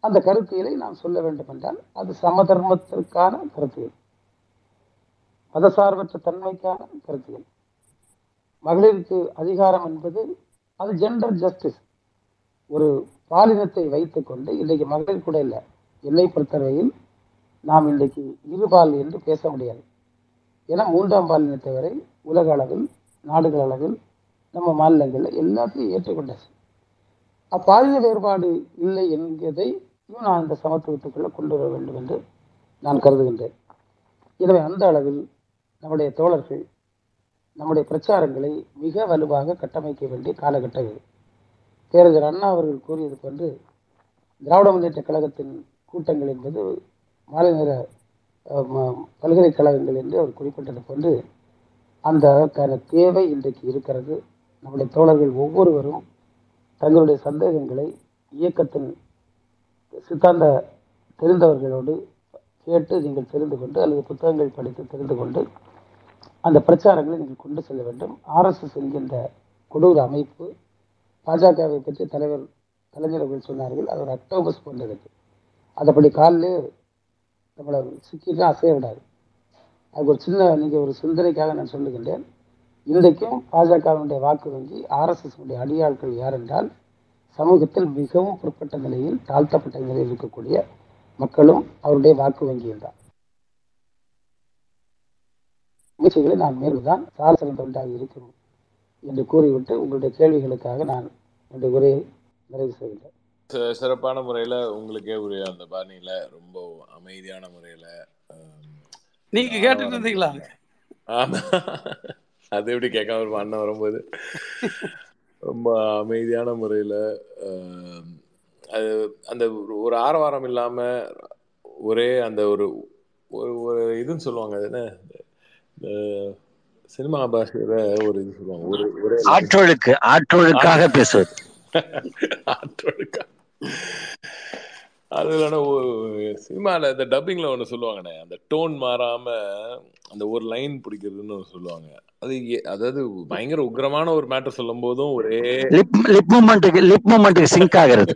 அந்த கருத்தியலை நாம் சொல்ல வேண்டும் என்றால் அது சமதர்மத்திற்கான கருத்தியல் மதசார்பற்ற தன்மைக்கான கருத்தியல் மகளிருக்கு அதிகாரம் என்பது அது ஜெண்டர் ஜஸ்டிஸ் ஒரு பாலினத்தை வைத்துக்கொண்டு இன்றைக்கு மகளிர் கூட இல்லை என்னை பொறுத்தவரையில் நாம் இன்றைக்கு இருபால் என்று பேச முடியாது. ஏன்னா மூன்றாம் பாலினத்தை வரை உலக அளவில் நாடுகள் அளவில் நம்ம மாநிலங்களில் எல்லாத்தையும் ஏற்றுக்கொண்டது. அப்பாலின வேறுபாடு இல்லை என்பதை நான் இந்த சமத்துவத்துக்குள்ளே கொண்டு வர வேண்டும் என்று நான் கருதுகின்றேன். எனவே அந்த அளவில் நம்முடைய தோழர்கள் நம்முடைய பிரச்சாரங்களை மிக வலுவாக கட்டமைக்க வேண்டிய காலகட்டம் இது. பேரறிஞர் அண்ணா அவர்கள் கூறியது போன்று திராவிட முன்னேற்ற கழகத்தின் கூட்டங்கள் என்பது மாலை நேர பல்கலைக்கழகங்கள் என்று அவர் குறிப்பிட்டது போன்று அந்த அதற்கான தேவை இன்றைக்கு இருக்கிறது. நம்முடைய தோழர்கள் ஒவ்வொருவரும் தங்களுடைய சந்தேகங்களை இயக்கத்தின் சித்தாந்த தெரிந்தவர்களோடு கேட்டு நீங்கள் தெரிந்து கொண்டு அல்லது புத்தகங்கள் படித்து தெரிந்து கொண்டு அந்த பிரச்சாரங்களை நீங்கள் கொண்டு செல்ல வேண்டும். ஆர்எஸ்எஸ் என்கின்ற கொடூர அமைப்பு பாஜகவை பற்றி தலைவர் கலைஞர் அவர்கள் சொன்னார்கள். அது ஒரு அக்டோபஸ் போன்றது அதப்படி காலில் நம்மளை சிக்கிட்டு அசைய விடாது. அதுக்கு ஒரு சின்ன நீங்கள் ஒரு சிந்தனைக்காக நான் சொல்லுகின்றேன். இன்றைக்கும் பாஜகவினுடைய வாக்கு வங்கி ஆர்எஸ்எஸ் உடைய அடியாட்கள் யார் என்றால் சமூகத்தில் மிகவும் பிற்பட்ட நிலையில் தாழ்த்தப்பட்ட நிலையில் இருக்கக்கூடிய மக்களும் அவருடைய வாக்கு வங்கியும் தான். முயற்சிகளை நான் மேல்தான் சால சிறந்த ஒன்றாக இருக்கும் என்று கூறிவிட்டு உங்களுடைய கேள்விகளுக்காக நான் என்னுடைய உரையை நிறைவு செய்கின்றேன் சி- சிறப்பான முறையில உங்களுக்கே உரிய அந்த பாணியில? ரொம்ப அமைதியான முறையில ஆம், நீங்க கேட்டுட்டு இருந்தீங்களா? ஆமா. அது எப்படி கேட்காம இருப்போம் அண்ணன் வரும்போது. ரொம்ப அமைதியான முறையில அது அந்த ஒரு- ஆரவாரம் இல்லாம ஒரே அந்த ஒரு ஒரு ஒரு இதுன்னு சொல்லுவாங்க. அது என்ன? சினிமா பாஷையில ஒரு இது சொல்லுவாங்க. ஒரு ஒரே ஆற்றொழுக்கு ஆற்றொழுக்காக பேசுவது. ஆற்றொழுக்கா அது இல்லைன்னா சினிமாவில் இந்த டப்பிங்கில் ஒன்று சொல்லுவாங்கண்ணே. அந்த டோன் மாறாம அந்த ஒரு லைன் பிடிக்கிறதுன்னு ஒன்று சொல்லுவாங்க. அது அதாவது பயங்கர உக்கிரமான ஒரு மேட்டர் சொல்லும் போதும் ஒரே லிப் லிப் மூமெண்ட்டுக்கு லிப் மூமெண்ட்டுக்கு சிங்க் ஆகிறது.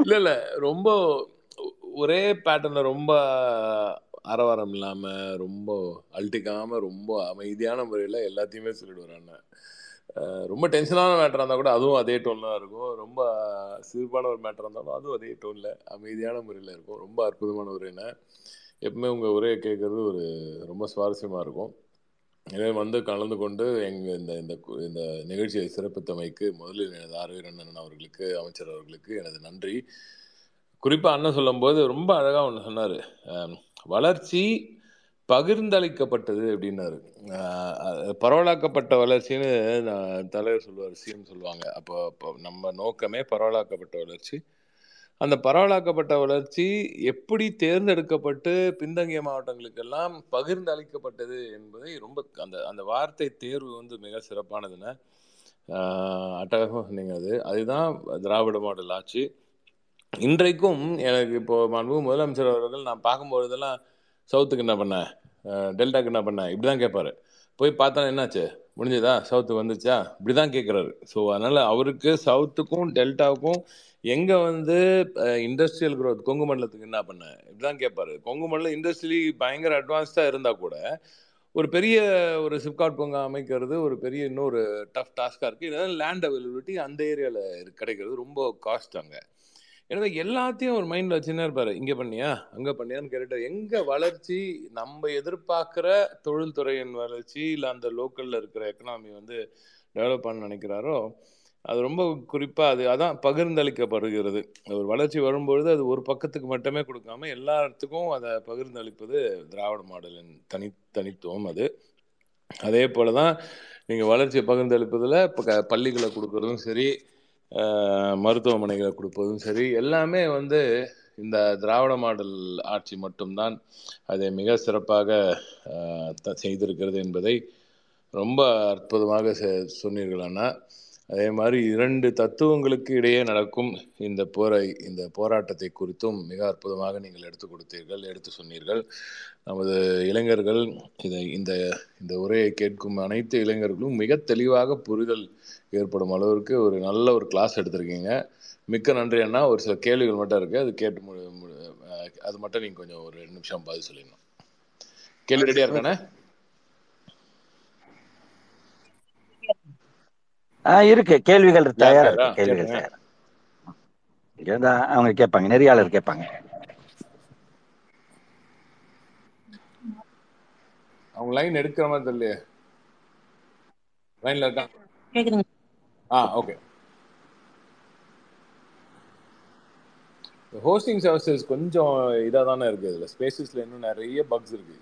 இல்ல இல்ல. ரொம்ப ஒரே பேட்டர்ன்ல ரொம்ப ஆரவாரம் இல்லாம ரொம்ப அழட்டிக்காம ரொம்ப அமைதியான முறையில எல்லாத்தையுமே அஹ் ரொம்ப டென்ஷனான மேட்டர் இருந்தால் கூட அதுவும் அதே டோன்ல தான் இருக்கும். ரொம்ப சிறப்பான ஒரு மேட்டர் இருந்தாலும் அதுவும் அதே டோன்ல அமைதியான முறையில் இருக்கும். ரொம்ப அற்புதமான ஒரு என்ன எப்பவுமே உங்கள் உரையை கேட்கறது ஒரு ரொம்ப சுவாரஸ்யமாக இருக்கும். எனவே வந்து கலந்து கொண்டு எங்கள் இந்த இந்த இந்த நிகழ்ச்சியை சிறப்பித்தமைக்கு முதலில் எனது ஆர்வீர் அண்ணன் அவர்களுக்கு அமைச்சர் அவர்களுக்கு எனது நன்றி. குறிப்பாக அண்ணன் சொல்லும்போது ரொம்ப அழகாக ஒன்று சொன்னார். வளர்ச்சி பகிர்ந்தளிக்கப்பட்டது அப்படின்னாரு. பரவலாக்கப்பட்ட வளர்ச்சின்னு நான் தலைவர் சொல்லுவார் சிஎம் சொல்லுவாங்க. அப்போ நம்ம நோக்கமே பரவலாக்கப்பட்ட வளர்ச்சி. அந்த பரவலாக்கப்பட்ட வளர்ச்சி எப்படி தேர்ந்தெடுக்கப்பட்டு பின்தங்கிய மாவட்டங்களுக்கெல்லாம் பகிர்ந்து அளிக்கப்பட்டது என்பதை ரொம்ப அந்த அந்த வார்த்தை தேர்வு வந்து மிக சிறப்பானதுன்னு ஆஹ் சொன்னீங்க அது அதுதான் திராவிட மாடல் ஆட்சி. இன்றைக்கும் எனக்கு இப்போ மாண்பு முதலமைச்சர் அவர்கள் நான் பார்க்கும்பொழுதெல்லாம் சவுத்துக்கு என்ன பண்ண? டெல்டாக்கு என்ன பண்ண? இப்படி தான் கேட்பாரு. போய் பார்த்தா என்னாச்சு? முடிஞ்சதா? சவுத்து வந்துச்சா? இப்படி தான் கேட்குறாரு. ஸோ அதனால் அவருக்கு சவுத்துக்கும் டெல்டாவுக்கும் எங்கே வந்து இண்டஸ்ட்ரியல் க்ரோத் கொங்கு மண்டலத்துக்கு என்ன பண்ண? இப்படிதான் கேட்பாரு கொங்கு மண்டலம் இண்டஸ்ட்ரியலி பயங்கர அட்வான்ஸ்டாக இருந்தால் கூட ஒரு பெரிய ஒரு சிப்காட் பூங்கா அமைக்கிறது ஒரு பெரிய இன்னொரு டஃப் டாஸ்காக இருக்குது இதனால் லேண்ட் அவைலபிலிட்டி அந்த ஏரியாவில் கிடைக்கிறது ரொம்ப காஸ்ட் அங்கே. எனவே எல்லாத்தையும் ஒரு மைண்டில் வச்சுன்னே இருப்பார். இங்கே பண்ணியா? அங்கே பண்ணியான்னு கேட்டுட்டு எங்கே வளர்ச்சி நம்ம எதிர்பார்க்குற தொழில்துறையின் வளர்ச்சி இல்லை அந்த லோக்கலில் இருக்கிற எக்கனாமி வந்து டெவலப் பண்ண நினைக்கிறாரோ அது ரொம்ப குறிப்பாக அது அதான் பகிர்ந்தளிக்கப்படுகிறது. ஒரு வளர்ச்சி வரும்பொழுது அது ஒரு பக்கத்துக்கு மட்டுமே கொடுக்காம எல்லாத்துக்கும் அதை பகிர்ந்தளிப்பது திராவிட மாடலின் தனி தனித்துவம் அது. அதே போல தான் நீங்கள் வளர்ச்சியை பகிர்ந்தளிப்பதில் இப்போ க பள்ளிகளை கொடுக்கறதும் சரி மருத்துவமனைகளை கொடுப்பதும் சரி எல்லாமே வந்து இந்த திராவிட மாடல் ஆட்சி மட்டும்தான் அதை மிக சிறப்பாக த- செய்திருக்கிறது என்பதை ரொம்ப அற்புதமாக சொன்னீர்கள் அண்ணா. அதே மாதிரி இரண்டு தத்துவங்களுக்கு இடையே நடக்கும் இந்த போரை இந்த போராட்டத்தை குறித்தும் மிக அற்புதமாக நீங்கள் எடுத்து கொடுத்தீர்கள் எடுத்து சொன்னீர்கள். நமது இளைஞர்கள் இதை இந்த இந்த உரையை கேட்கும் அனைத்து இளைஞர்களும் மிக தெளிவாக புரிதல் ஏற்படும் அளவிற்கு ஒரு நல்ல ஒரு கிளாஸ் எடுத்திருக்கீங்க. மிக்க நன்றி அண்ணா. ஒரு சில கேள்விகள் மட்டும் இருக்குது அது கேட்டு மு- அது மட்டும் நீங்கள் கொஞ்சம் ஒரு ரெண்டு நிமிஷம் பதில் சொல்லிடணும். கேள்வி ரெடியாக இருக்கானே? இருக்கு. கேள்விகள் தயாரா யார் இருக்கு. கேள்விகள் தயாரா. இங்க இருந்தா அவங்க கேட்பாங்க. நெறியாளர் கேட்பாங்க. அவங்க லைன் எடுக்கிற மாதிரி தெரியலையே. லைன்ல இருக்கான் கேக்குதுங்க. ஆ ஓகே ஹோஸ்டிங் சர்வீசஸ் கொஞ்சம் இதாக தானே இருக்கு. இதுல ஸ்பேசஸ்ல இன்னும் நிறைய பக்ஸ் இருக்கு.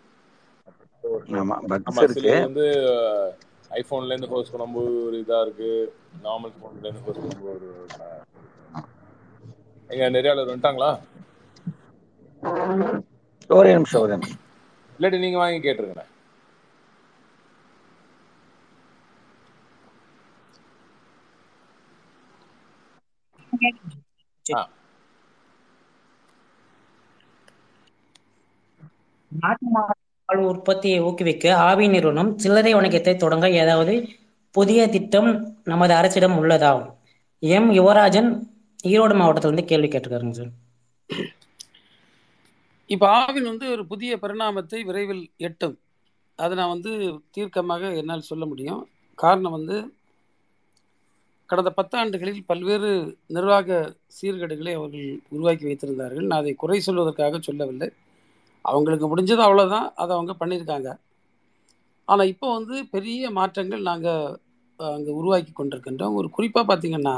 ஆமா பக்ஸ் இருக்கு. வந்து ஐபோன்ல இருந்து ஹோஸ்ட் பண்ணும்போது ஒரு இதா இருக்கு. நார்மல் போன்ல இருந்து ஹோஸ்ட் பண்ணும்போது ஒரு எங்க நெறியாளர் வந்துட்டாங்களா? ஒரே நிமிஷம் ஒரே நிமிஷம். இல்லாட்டி நீங்க வாங்கி கேட்டுருங்க. ஆ. நாட்டு பால் உற்பத்தியை ஊக்குவிக்க ஆவி நிறுவனம் சில்லறை வணிகத்தை தொடங்க ஏதாவது புதிய திட்டம் நமது அரசிடம் உள்ளதா? எம். யுவராஜன் ஈரோடு மாவட்டத்தில் இருந்து கேள்வி கேட்டிருக்காருங்க சார். இப்போ ஆவின் வந்து ஒரு புதிய பரிணாமத்தை விரைவில் எட்டும். அதை நான் வந்து தீர்க்கமாக என்னால் சொல்ல முடியும். காரணம் வந்து கடந்த பத்தாண்டுகளில் பல்வேறு நிர்வாக சீர்கேடுகளை அவர்கள் உருவாக்கி வைத்திருந்தார்கள். நான் அதை குறை சொல்வதற்காக சொல்லவில்லை. அவங்களுக்கு முடிஞ்சது அவ்வளோதான் அதை அவங்க பண்ணியிருக்காங்க. ஆனால் இப்போ வந்து பெரிய மாற்றங்கள் நாங்கள் அங்கே உருவாக்கி கொண்டிருக்கின்றோம். ஒரு குறிப்பாக பார்த்தீங்கன்னா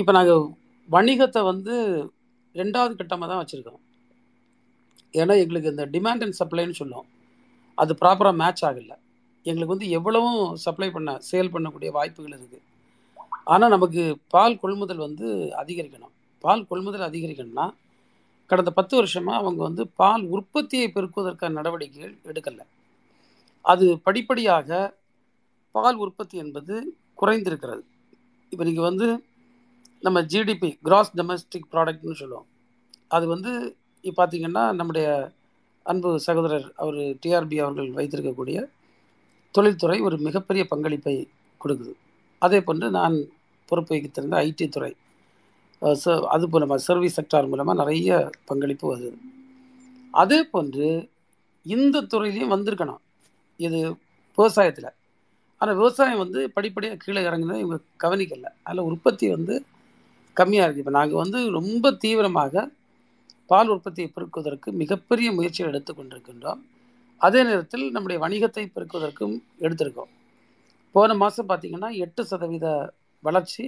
இப்போ நாங்கள் வணிகத்தை வந்து ரெண்டாவது கட்டமாக தான் வச்சுருக்கோம் ஏன்னா எங்களுக்கு இந்த டிமாண்ட் அண்ட் சப்ளைன்னு சொல்லுவோம். அது ப்ராப்பராக மேட்ச் ஆகலை. எங்களுக்கு வந்து எவ்வளவும் சப்ளை பண்ண சேல் பண்ணக்கூடிய வாய்ப்புகள் இருக்குது ஆனால் நமக்கு பால் கொள்முதல் வந்து அதிகரிக்கணும். பால் கொள்முதல் அதிகரிக்கணும்னா கடந்த பத்து வருஷமாக அவங்க வந்து பால் உற்பத்தியை பெருக்குவதற்கான நடவடிக்கைகள் எடுக்கலை. அது படிப்படியாக பால் உற்பத்தி என்பது குறைந்திருக்கிறது. இப்போ நீங்கள் வந்து நம்ம ஜிடிபி கிராஸ் டொமஸ்டிக் ப்ராடக்ட்னு சொல்லுவோம். அது வந்து இப்போ பார்த்தீங்கன்னா நம்முடைய அன்பு சகோதரர் அவர் டிஆர்பி அவர்கள் வைத்திருக்கக்கூடிய தொழில்துறை ஒரு மிகப்பெரிய பங்களிப்பை கொடுக்குது. அதே போன்று நான் பொறுப்பு வகித்திருந்த ஐடி துறை அது மூலமாக சர்வீஸ் செக்டார் மூலமாக நிறைய பங்களிப்பு வருது. அதே போன்று இந்த துறையிலையும் வந்திருக்கணும். இது விவசாயத்தில். ஆனால் விவசாயம் வந்து படிப்படியாக கீழே இறங்குனதை இவங்க கவனிக்கல. அதில் உற்பத்தி வந்து கம்மியாக இருக்குது இப்போ நாங்கள் வந்து ரொம்ப தீவிரமாக பால் உற்பத்தியை பெருக்குவதற்கு மிகப்பெரிய முயற்சிகள் எடுத்துக்கொண்டிருக்கின்றோம் அதே நேரத்தில் நம்முடைய வணிகத்தை பெருக்குவதற்கும் எடுத்திருக்கோம். போன மாதம் பார்த்தீங்கன்னா எட்டு சதவீத வளர்ச்சி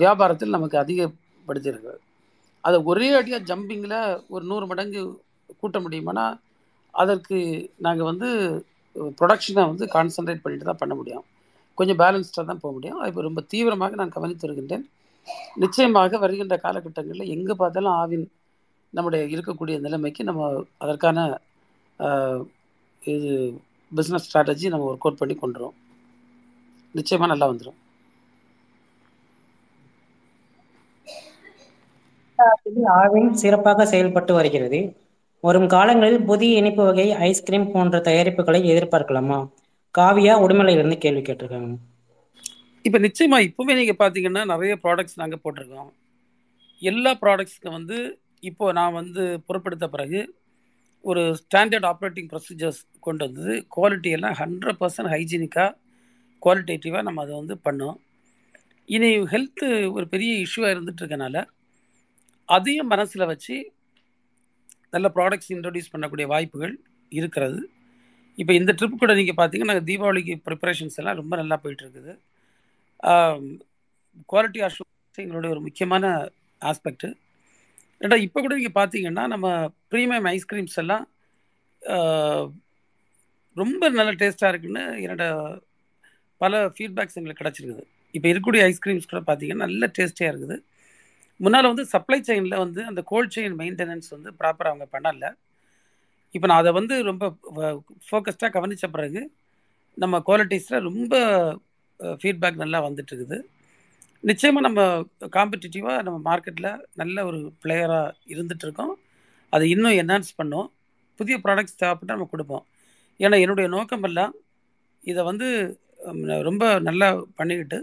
வியாபாரத்தில் நமக்கு அதிக அதிகப்படுத்தியிருக்கு அதை ஒரே அடியாக ஜம்பிங்கில் ஒரு நூறு மடங்கு கூட்ட முடியுமானா அதற்கு நாங்கள் வந்து ப்ரொடக்ஷனை வந்து கான்சென்ட்ரேட் பண்ணிட்டு தான் பண்ண முடியும். கொஞ்சம் பேலன்ஸ்டாக தான் போக முடியும். இப்போ ரொம்ப தீவிரமாக நான் கவனித்து வருகின்றேன். நிச்சயமாக வருகின்ற காலகட்டங்களில் எங்கே பார்த்தாலும் ஆவின் நம்முடைய இருக்கக்கூடிய நிலைமைக்கு நம்ம அதற்கான இது பிஸ்னஸ் ஸ்ட்ராட்டஜி நம்ம ஒர்க் அவுட் பண்ணி கொண்டுரும் நிச்சயமாக நல்லா வந்துடும் ஆவின் சிறப்பாக செயல்பட்டு வருகிறது. வரும் காலங்களில் புதிய இனிப்பு வகை ஐஸ்கிரீம் போன்ற தயாரிப்புகளை எதிர்பார்க்கலாமா? காவியா உடுமலையிலிருந்து கேள்வி கேட்டிருக்காங்க. இப்போ நிச்சயமாக இப்போவே நீங்கள் பார்த்தீங்கன்னா நிறைய ப்ராடக்ட்ஸ் நாங்கள் போட்டிருக்கோம். எல்லா ப்ராடக்ட்ஸ்க்கு வந்து இப்போ நான் வந்து பொருட்படுத்த பிறகு ஒரு ஸ்டாண்டர்ட் ஆப்ரேட்டிங் ப்ரொசீஜர்ஸ் கொண்டு வந்தது. குவாலிட்டி எல்லாம் ஹண்ட்ரட் பர்சன்ட் ஹைஜீனிக்காக குவாலிட்டேட்டிவாக நம்ம அதை வந்து பண்ணோம். இனி ஹெல்த்து ஒரு பெரிய இஷ்யூவாக இருந்துகிட்ருக்கனால அதையும் மனசில் வச்சு நல்ல ப்ராடக்ட்ஸ் இன்ட்ரடியூஸ் பண்ணக்கூடிய வாய்ப்புகள் இருக்கிறது. இப்போ இந்த ட்ரிப் கூட நீங்கள் பார்த்தீங்கன்னா நாங்கள் தீபாவளிக்கு ப்ரிப்பரேஷன்ஸ் எல்லாம் ரொம்ப நல்லா போயிட்டுருக்குது. குவாலிட்டி அஷூரன்ஸ் எங்களுடைய ஒரு முக்கியமான ஆஸ்பெக்ட்டு ஏன்னா இப்போ கூட நீங்கள் பார்த்தீங்கன்னா நம்ம ப்ரீமியம் ஐஸ்கிரீம்ஸ் எல்லாம் ரொம்ப நல்ல டேஸ்ட்டாக இருக்குன்னு என்னோட பல ஃபீட்பேக்ஸ் எங்களுக்கு கிடச்சிருக்குது. இப்போ இருக்கக்கூடிய ஐஸ்கிரீம்ஸ் கூட பார்த்தீங்கன்னா நல்ல டேஸ்டியாக இருக்குது. முன்னால் வந்து சப்ளை செயினில் வந்து அந்த கோல்ட் செயின் மெயின்டெனன்ஸ் வந்து ப்ராப்பராக அவங்க பண்ணல. இப்போ நான் அதை வந்து ரொம்ப ஃபோக்கஸ்டாக கவனித்த பிறகு நம்ம குவாலிட்டிஸில் ரொம்ப ஃபீட்பேக் நல்லா வந்துட்டுருக்குது. நிச்சயமாக நம்ம காம்படிட்டிவாக நம்ம மார்க்கெட்டில் நல்ல ஒரு பிளேயராக இருந்துகிட்ருக்கோம் அதை இன்னும் என்ஹான்ஸ் பண்ணோம். புதிய ப்ராடக்ட்ஸ் தேவைப்பட்டு நம்ம கொடுப்போம். ஏன்னா என்னுடைய நோக்கமெல்லாம் இதை வந்து ரொம்ப நல்லா பண்ணிக்கிட்டு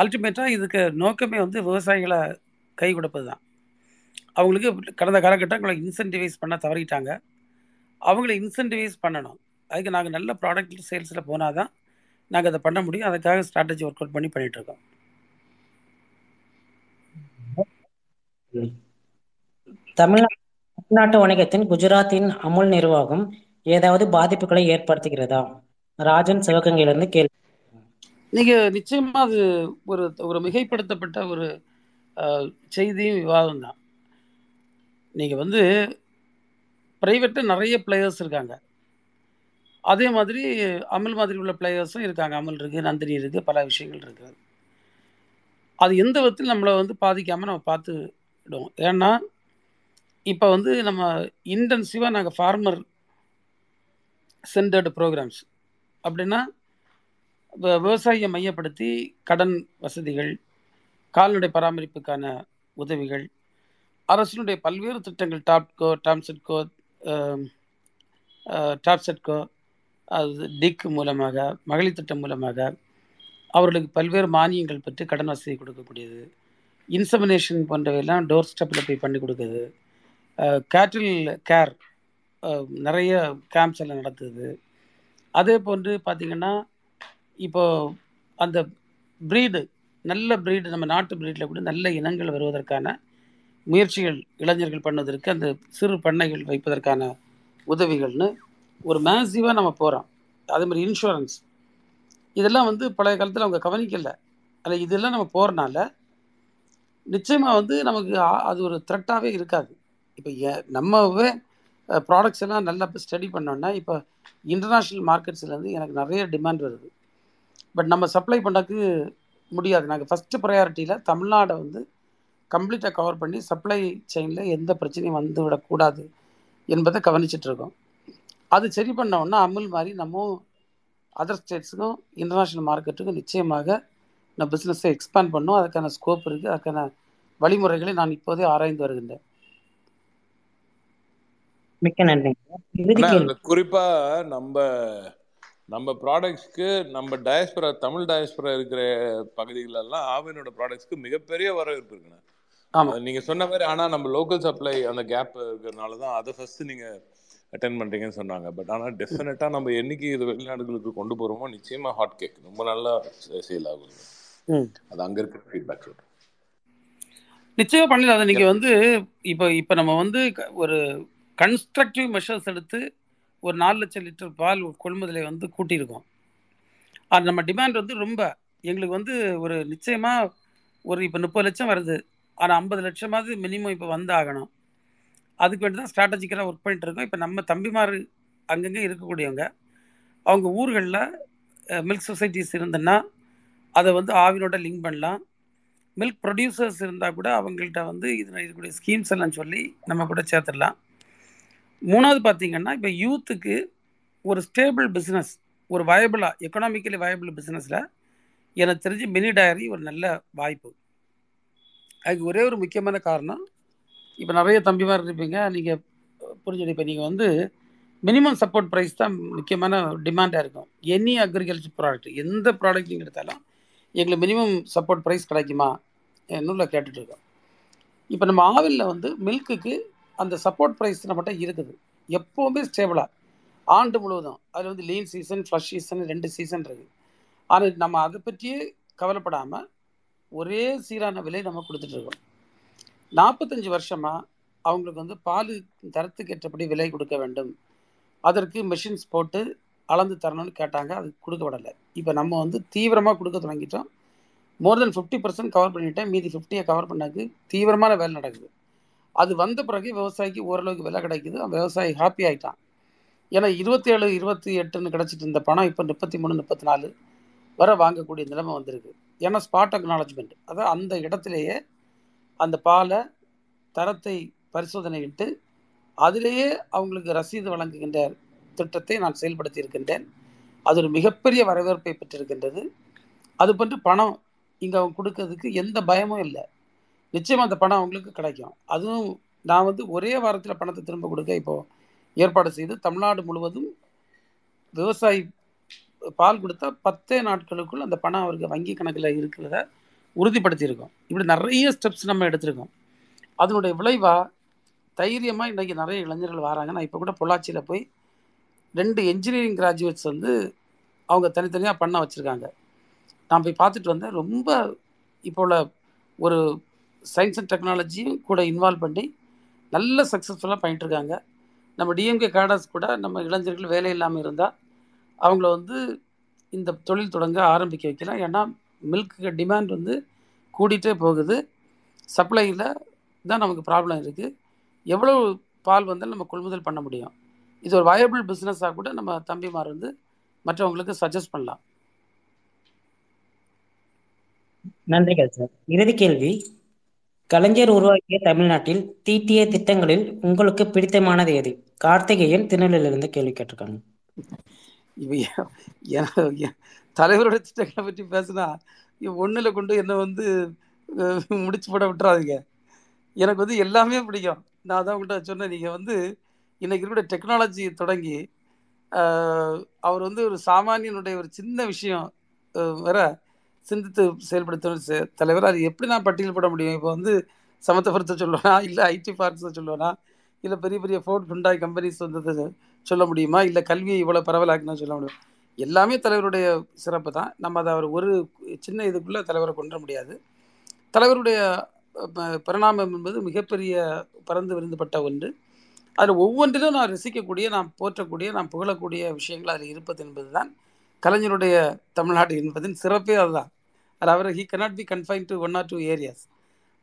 அல்டிமேட்டாக இதுக்கு நோக்கமே வந்து விவசாயிகளை கை கொடுப்பது தான் அவங்களுக்கு கடந்த காலகட்டங்களை இன்சென்டிவைஸ் பண்ண தவறிட்டாங்க. அவங்கள இன்சென்டிவைஸ் பண்ணணும். அதுக்கு நாங்கள் நல்ல ப்ராடக்ட் சேல்ஸில் போனால் தான் நாங்கள் அதை பண்ண முடியும். அதுக்காக ஸ்ட்ராட்டஜி ஒர்க் அவுட் பண்ணி பண்ணிகிட்ருக்கோம் தமிழ்நாடு தமிழ்நாட்டு வணிகத்தின் குஜராத்தின் அமுல் நிர்வாகம் ஏதாவது பாதிப்புகளை ஏற்படுத்துகிறதா? ராஜன் சிவகங்கையிலிருந்து கேள்வி. நீங்கள் நிச்சயமாக அது ஒரு ஒரு மிகைப்படுத்தப்பட்ட ஒரு செய்தியும் விவாதம் தான். நீங்கள் வந்து ப்ரைவேட்டில் நிறைய பிளேயர்ஸ் இருக்காங்க. அதே மாதிரி அமல் மாதிரி உள்ள பிளேயர்ஸும் இருக்காங்க. அமுல் இருக்குது நந்தினி இருக்குது பல விஷயங்கள் இருக்குது அது எந்த விதத்தில் நம்மளை வந்து பாதிக்காமல் நம்ம பார்த்துடுவோம் ஏன்னா இப்போ வந்து நம்ம இன்டென்சிவாக நாங்கள் ஃபார்மர் சென்டர்டு ப்ரோக்ராம்ஸ் அப்படின்னா விவசாயியை மையப்படுத்தி கடன் வசதிகள் கால்நடை பராமரிப்புக்கான உதவிகள் அரசினுடைய பல்வேறு திட்டங்கள் டாப்கோ டாம்செட்கோ டாப்செட்கோ அது டிக் மூலமாக மகளிர் திட்டம் மூலமாக அவர்களுக்கு பல்வேறு மானியங்கள் பெற்று கடன் வசதி கொடுக்கக்கூடியது. இன்சமினேஷன் போன்றவையெல்லாம் டோர் ஸ்டெப்பில் போய் பண்ணி கொடுக்குது. கேட்டில் கேர் நிறைய கேம்ப்ஸ் எல்லாம் நடத்துது. அதே போன்று பார்த்திங்கன்னா இப்போ அந்த ப்ரீடு நல்ல ப்ரீடு நம்ம நாட்டு ப்ரீடில் கூட நல்ல இனங்கள் வருவதற்கான முயற்சிகள் இளைஞர்கள் பண்ணுவதற்கு அந்த சிறு பண்ணைகள் வைப்பதற்கான உதவிகள்னு ஒரு மேசிவாக நம்ம போகிறோம் அதே மாதிரி இன்சூரன்ஸ் இதெல்லாம் வந்து பழைய காலத்தில் அவங்க கவனிக்கல. அதில் இதெல்லாம் நம்ம போகிறனால நிச்சயமாக வந்து நமக்கு அது ஒரு த்ரெட்டாகவே இருக்காது. இப்போ நம்மவே ப்ராடக்ட்ஸ் எல்லாம் நல்லா ஸ்டடி பண்ணோன்னா இப்போ இன்டர்நேஷ்னல் மார்க்கெட்ஸ்லேருந்து எனக்கு நிறைய டிமாண்ட் வருது. பட் நம்ம சப்ளை பண்ணக்கு முடியாது. நாங்கள் ஃபஸ்ட்டு ப்ரையாரிட்டியில் தமிழ்நாடை வந்து கம்ப்ளீட்டாக கவர் பண்ணி சப்ளை செயினில் எந்த பிரச்சனையும் வந்து விடக்கூடாது என்பதை கவனிச்சிட்டு இருக்கோம். அது சரி பண்ணோம்னா அமுல் மாதிரி நம்ம அதர் ஸ்டேட்ஸுக்கும் இன்டர்நேஷ்னல் மார்க்கெட்டுக்கும் நிச்சயமாக நம்ம பிஸ்னஸை எக்ஸ்பேண்ட் பண்ணோம். அதுக்கான ஸ்கோப் இருக்குது அதுக்கான வழிமுறைகளை நான் இப்போதே ஆராய்ந்து வருகின்றேன். மிக்க நன்றி குறிப்பா நம்ம நம்ம ப்ராடக்ட்ஸ்க்கு நம்ம டயஸ்பரா தமிழ் டயஸ்பரா இருக்கிற பகுதிகளெல்லாம் ஆவினோட ப்ராடக்ட்ஸ்க்கு மிகப்பெரிய வரவேற்பு இருக்குண்ணா. ஆமாம் அது நீங்க சொன்ன மாதிரி ஆனா நம்ம லோக்கல் சப்ளை அந்த கேப் இருக்கிறதுனால தான் அதை ஃபர்ஸ்ட் நீங்க அட்டென்ட் பண்றீங்கன்னு சொன்னாங்க. பட் ஆனா டெஃபினட்டா நம்ம என்னைக்கு இது வெளிநாடுகளுக்கு கொண்டு போறோமோ நிச்சயமா ஹாட் கேக் ரொம்ப நல்லா சேல் ஆகுது. ம். அது அங்க இருக்கிற ஃபீட்பேக் சொல்றேன். நிச்சயம் பண்ணல அதை நீங்கள் வந்து இப்போ இப்போ நம்ம வந்து ஒரு கன்ஸ்ட்ரக்டிவ் மெஷர்ஸ் எடுத்து ஒரு நாலு லட்சம் லிட்டர் பால் கொள்முதலை வந்து கூட்டியிருக்கோம். அது நம்ம டிமாண்ட் வந்து ரொம்ப. எங்களுக்கு வந்து ஒரு நிச்சயமாக ஒரு இப்போ முப்பது லட்சம் வருது. ஆனால் ஐம்பது லட்சமாவது மினிமம் இப்போ வந்து ஆகணும் அதுக்கு வேண்டி தான் ஸ்ட்ராட்டஜிக்கலாக ஒர்க் பண்ணிட்டு இருக்கோம் இப்போ நம்ம தம்பிமார் அங்கங்கே இருக்கக்கூடியவங்க அவங்க ஊர்களில் மில்க் சொசைட்டிஸ் இருந்ததுன்னா அதை வந்து ஆவினோட லிங்க் பண்ணலாம். மில்க் ப்ரொடியூசர்ஸ் இருந்தால் கூட அவங்கள்ட்ட வந்து இதில் இருக்கக்கூடிய ஸ்கீம்ஸ் எல்லாம் சொல்லி நம்ம கூட சேர்த்துடலாம். மூணாவது பார்த்தீங்கன்னா இப்போ யூத்துக்கு ஒரு ஸ்டேபிள் பிஸ்னஸ் ஒரு வயபிளாக எக்கனாமிக்கலி வயபிள் பிஸ்னஸில் எனக்கு தெரிஞ்சு மினி டயரி ஒரு நல்ல வாய்ப்பு. அதுக்கு ஒரே ஒரு முக்கியமான காரணம் இப்போ நிறைய தம்பிமார் இருப்பீங்க நீங்கள் புரிஞ்சுது. இப்போ நீங்கள் வந்து மினிமம் சப்போர்ட் ப்ரைஸ் தான் முக்கியமான டிமாண்டாக இருக்கும். எனி அக்ரிகல்ச்சர் ப்ராடக்ட் எந்த ப்ராடக்ட்டையும் எடுத்தாலும் எங்களுக்கு மினிமம் சப்போர்ட் ப்ரைஸ் கிடைக்குமா? நூலில் கேட்டுட்ருக்கோம் இப்போ நம்ம ஆவிலில் வந்து மில்க்குக்கு அந்த சப்போர்ட் ப்ரைஸ் நம்மகிட்ட இருக்குது. எப்போவுமே ஸ்டேபிளாக ஆண்டு முழுவதும். அதில் வந்து லீன் சீசன் ஃப்ளஷ் சீசன் ரெண்டு சீசன் இருக்குது ஆனால் நம்ம அதை பற்றியே கவலைப்படாமல் ஒரே சீரான விலை நம்ம கொடுத்துட்ருக்கோம் நாற்பத்தஞ்சு வருஷமாக அவங்களுக்கு வந்து பால் தரத்துக்கு ஏற்றபடி விலை கொடுக்க வேண்டும். அதற்கு மிஷின்ஸ் போட்டு அளந்து தரணும்னு கேட்டாங்க. அது கொடுக்கப்படலை. இப்போ நம்ம வந்து தீவிரமாக கொடுக்க தொடங்கிட்டோம். More than fifty percent cover பண்ணிட்டேன். மீதி ஃபிஃப்டியை கவர் பண்ணதுக்கு தீவிரமான வேலை நடக்குது. அது வந்த பிறகு விவசாயிக்கு ஓரளவுக்கு விலை கிடைக்குது. அவன் விவசாயி ஹாப்பி ஆகிட்டான் ஏன்னா இருபத்தேழு இருபத்தி எட்டுன்னு கிடச்சிட்டு இருந்த பணம் இப்போ முப்பத்தி மூணு முப்பத்தி நாலு வர வாங்கக்கூடிய நிலைமை வந்திருக்கு. ஏன்னா ஸ்பாட் அக்னாலஜ்மெண்ட் அதாவது அந்த இடத்துலையே அந்த பாலை தரத்தை பரிசோதனையிட்டு அதிலேயே அவங்களுக்கு ரசீது வழங்குகின்ற திட்டத்தை நான் செயல்படுத்தி இருக்கின்றேன். அது ஒரு மிகப்பெரிய வரவேற்பை பெற்றிருக்கின்றது. அது போன்று பணம் இங்கே அவங்க கொடுக்கறதுக்கு எந்த பயமும் இல்லை. நிச்சயமாக அந்த பணம் அவங்களுக்கு கிடைக்கும். அதுவும் நான் வந்து ஒரே வாரத்தில் பணத்தை திரும்ப கொடுக்க இப்போது ஏற்பாடு செய்து தமிழ்நாடு முழுவதும் விவசாயி பால் கொடுத்தா பத்தே நாட்களுக்குள் அந்த பணம் அவருக்கு வங்கி கணக்கில் இருக்கிறத உறுதிப்படுத்தியிருக்கோம். இப்படி நிறைய ஸ்டெப்ஸ் நம்ம எடுத்திருக்கோம். அதனுடைய விளைவாக தைரியமாக இன்றைக்கி நிறைய இளைஞர்கள் வராங்க. நான் இப்போ கூட பொள்ளாச்சியில் போய் ரெண்டு என்ஜினியரிங் கிராஜுவேட்ஸ் வந்து அவங்க தனித்தனியாக பண்ண வச்சுருக்காங்க. நான் போய் பார்த்துட்டு வந்தேன். ரொம்ப இப்போ உள்ள ஒரு சயின்ஸ் அண்ட் டெக்னாலஜியும் கூட இன்வால்வ் பண்ணி நல்ல சக்ஸஸ்ஃபுல்லாக பண்ணிட்டு இருக்காங்க நம்ம டிஎம்கே கேடர்ஸ் கூட நம்ம இளைஞர்கள் வேலை இல்லாமல் இருந்தால் அவங்கள வந்து இந்த தொழில் தொடங்க ஆரம்பிக்க வைக்கலாம். ஏன்னா மில்க்கு டிமாண்ட் வந்து கூடிட்டே போகுது. சப்ளையில் தான் நமக்கு ப்ராப்ளம் இருக்குது எவ்வளோ பால் வந்தாலும் நம்ம கொள்முதல் பண்ண முடியும். இது ஒரு வயபிள் பிஸ்னஸாக கூட நம்ம தம்பிமார் வந்து மற்றவங்களுக்கு சஜஸ்ட் பண்ணலாம். நன்றிகள் சார் இறுதி கேள்வி. கலைஞர் உருவாக்கிய தமிழ்நாட்டில் தீட்டிய திட்டங்களில் உங்களுக்கு பிடித்தமானது எது? கார்த்திகேயன் திருநெல்வேலியிலிருந்து கேள்வி கேட்டிருக்காங்க. தலைவரோட திட்டங்களை பற்றி பேசினா ஒன்றில் கொண்டு என்னை வந்து முடிச்சு போட விட்டுறாதீங்க. எனக்கு வந்து எல்லாமே பிடிக்கும். நான் தான் உங்கள்கிட்ட சொன்னேன் நீங்கள் வந்து இன்னைக்கு இருக்கிற டெக்னாலஜி தொடங்கி அவர் வந்து ஒரு சாமானியனுடைய ஒரு சின்ன விஷயம் வர சிந்தித்து செயல்படுத்தணும் செ- தலைவர் அது எப்படி நான் பட்டியல் போட முடியும்? இப்போ வந்து சமத்தபுரத்தை சொல்லுவேனா? இல்லை ஐடி பார்க்ஸை சொல்லுவேனா? இல்லை பெரிய பெரிய ஃபோர்ட் ஹுண்டாய் கம்பெனிஸ் வந்ததை சொல்ல முடியுமா? இல்லை கல்வியை இவ்வளோ பரவலாக்கினா சொல்ல முடியும்? எல்லாமே தலைவருடைய சிறப்பு தான். நம்ம அதை அவர் ஒரு சின்ன இதுக்குள்ளே தலைவரை கொண்டு முடியாது. தலைவருடைய பரிணாமம் என்பது மிகப்பெரிய பறந்து விருந்துப்பட்ட ஒன்று. அதில் ஒவ்வொன்றிலும் நான் ரசிக்கக்கூடிய நான் போற்றக்கூடிய நான் புகழக்கூடிய விஷயங்கள் அதில் இருப்பது என்பது தான் கலைஞருடைய தமிழ்நாடு என்பதன் சிறப்பே அதுதான். அது அவர் he cannot be confine to one or two areas